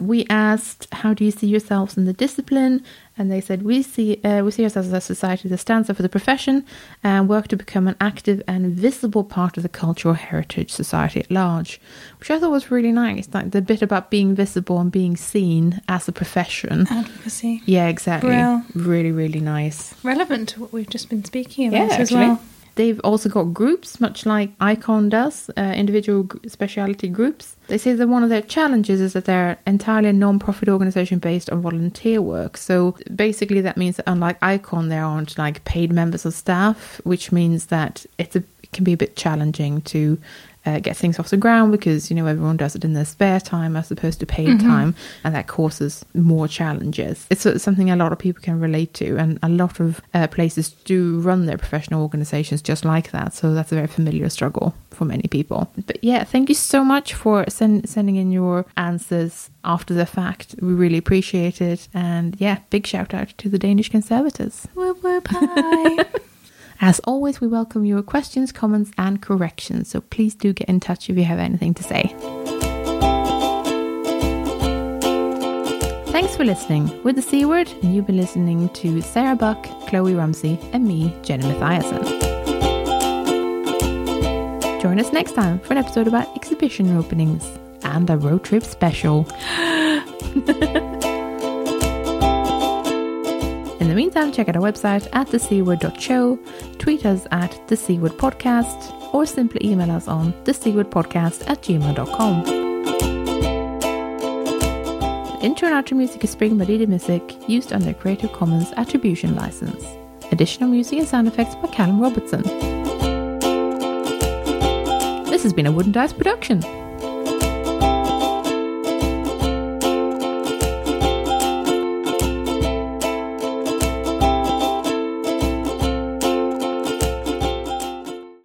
we asked how do you see yourselves in the discipline and they said we see uh, we see ourselves as a society that stands up for the profession and work to become an active and visible part of the cultural heritage society at large which i thought was really nice like the bit about being visible and being seen as a profession Advocacy. yeah exactly Brill. really really nice Relevant to what we've just been speaking yeah, about as actually. well. They've also got groups, much like Icon does, uh, individual speciality groups. They say that one of their challenges is that they're entirely a non-profit organization based on volunteer work. So basically, that means that unlike Icon, there aren't like paid members of staff, which means that it's a, it can be a bit challenging to uh, get things off the ground because you know everyone does it in their spare time as opposed to paid time, and that causes more challenges. It's something a lot of people can relate to, and a lot of uh, places do run their professional organizations just like that. So that's a very familiar struggle for many people. But yeah, thank you so much for send, sending in your answers after the fact. We really appreciate it, and yeah, big shout out to the Danish Conservators. Whoop, whoop, hi. As always, we welcome your questions, comments, and corrections, so please do get in touch if you have anything to say. Thanks for listening. With the C word, you've been listening to Sarah Buck, Kloe Rumsey, and me, Jenny Mathiasen. Join us next time for an episode about exhibition openings and a road trip special. In the meantime, check out our website at thecword.show, tweet us at the or simply email us on the C Word Podcast at gmail.com. Intro and outro music is Spring by Music, used under Creative Commons Attribution License. Additional music and sound effects by Callum Robertson. This has been a Wooden Dice production.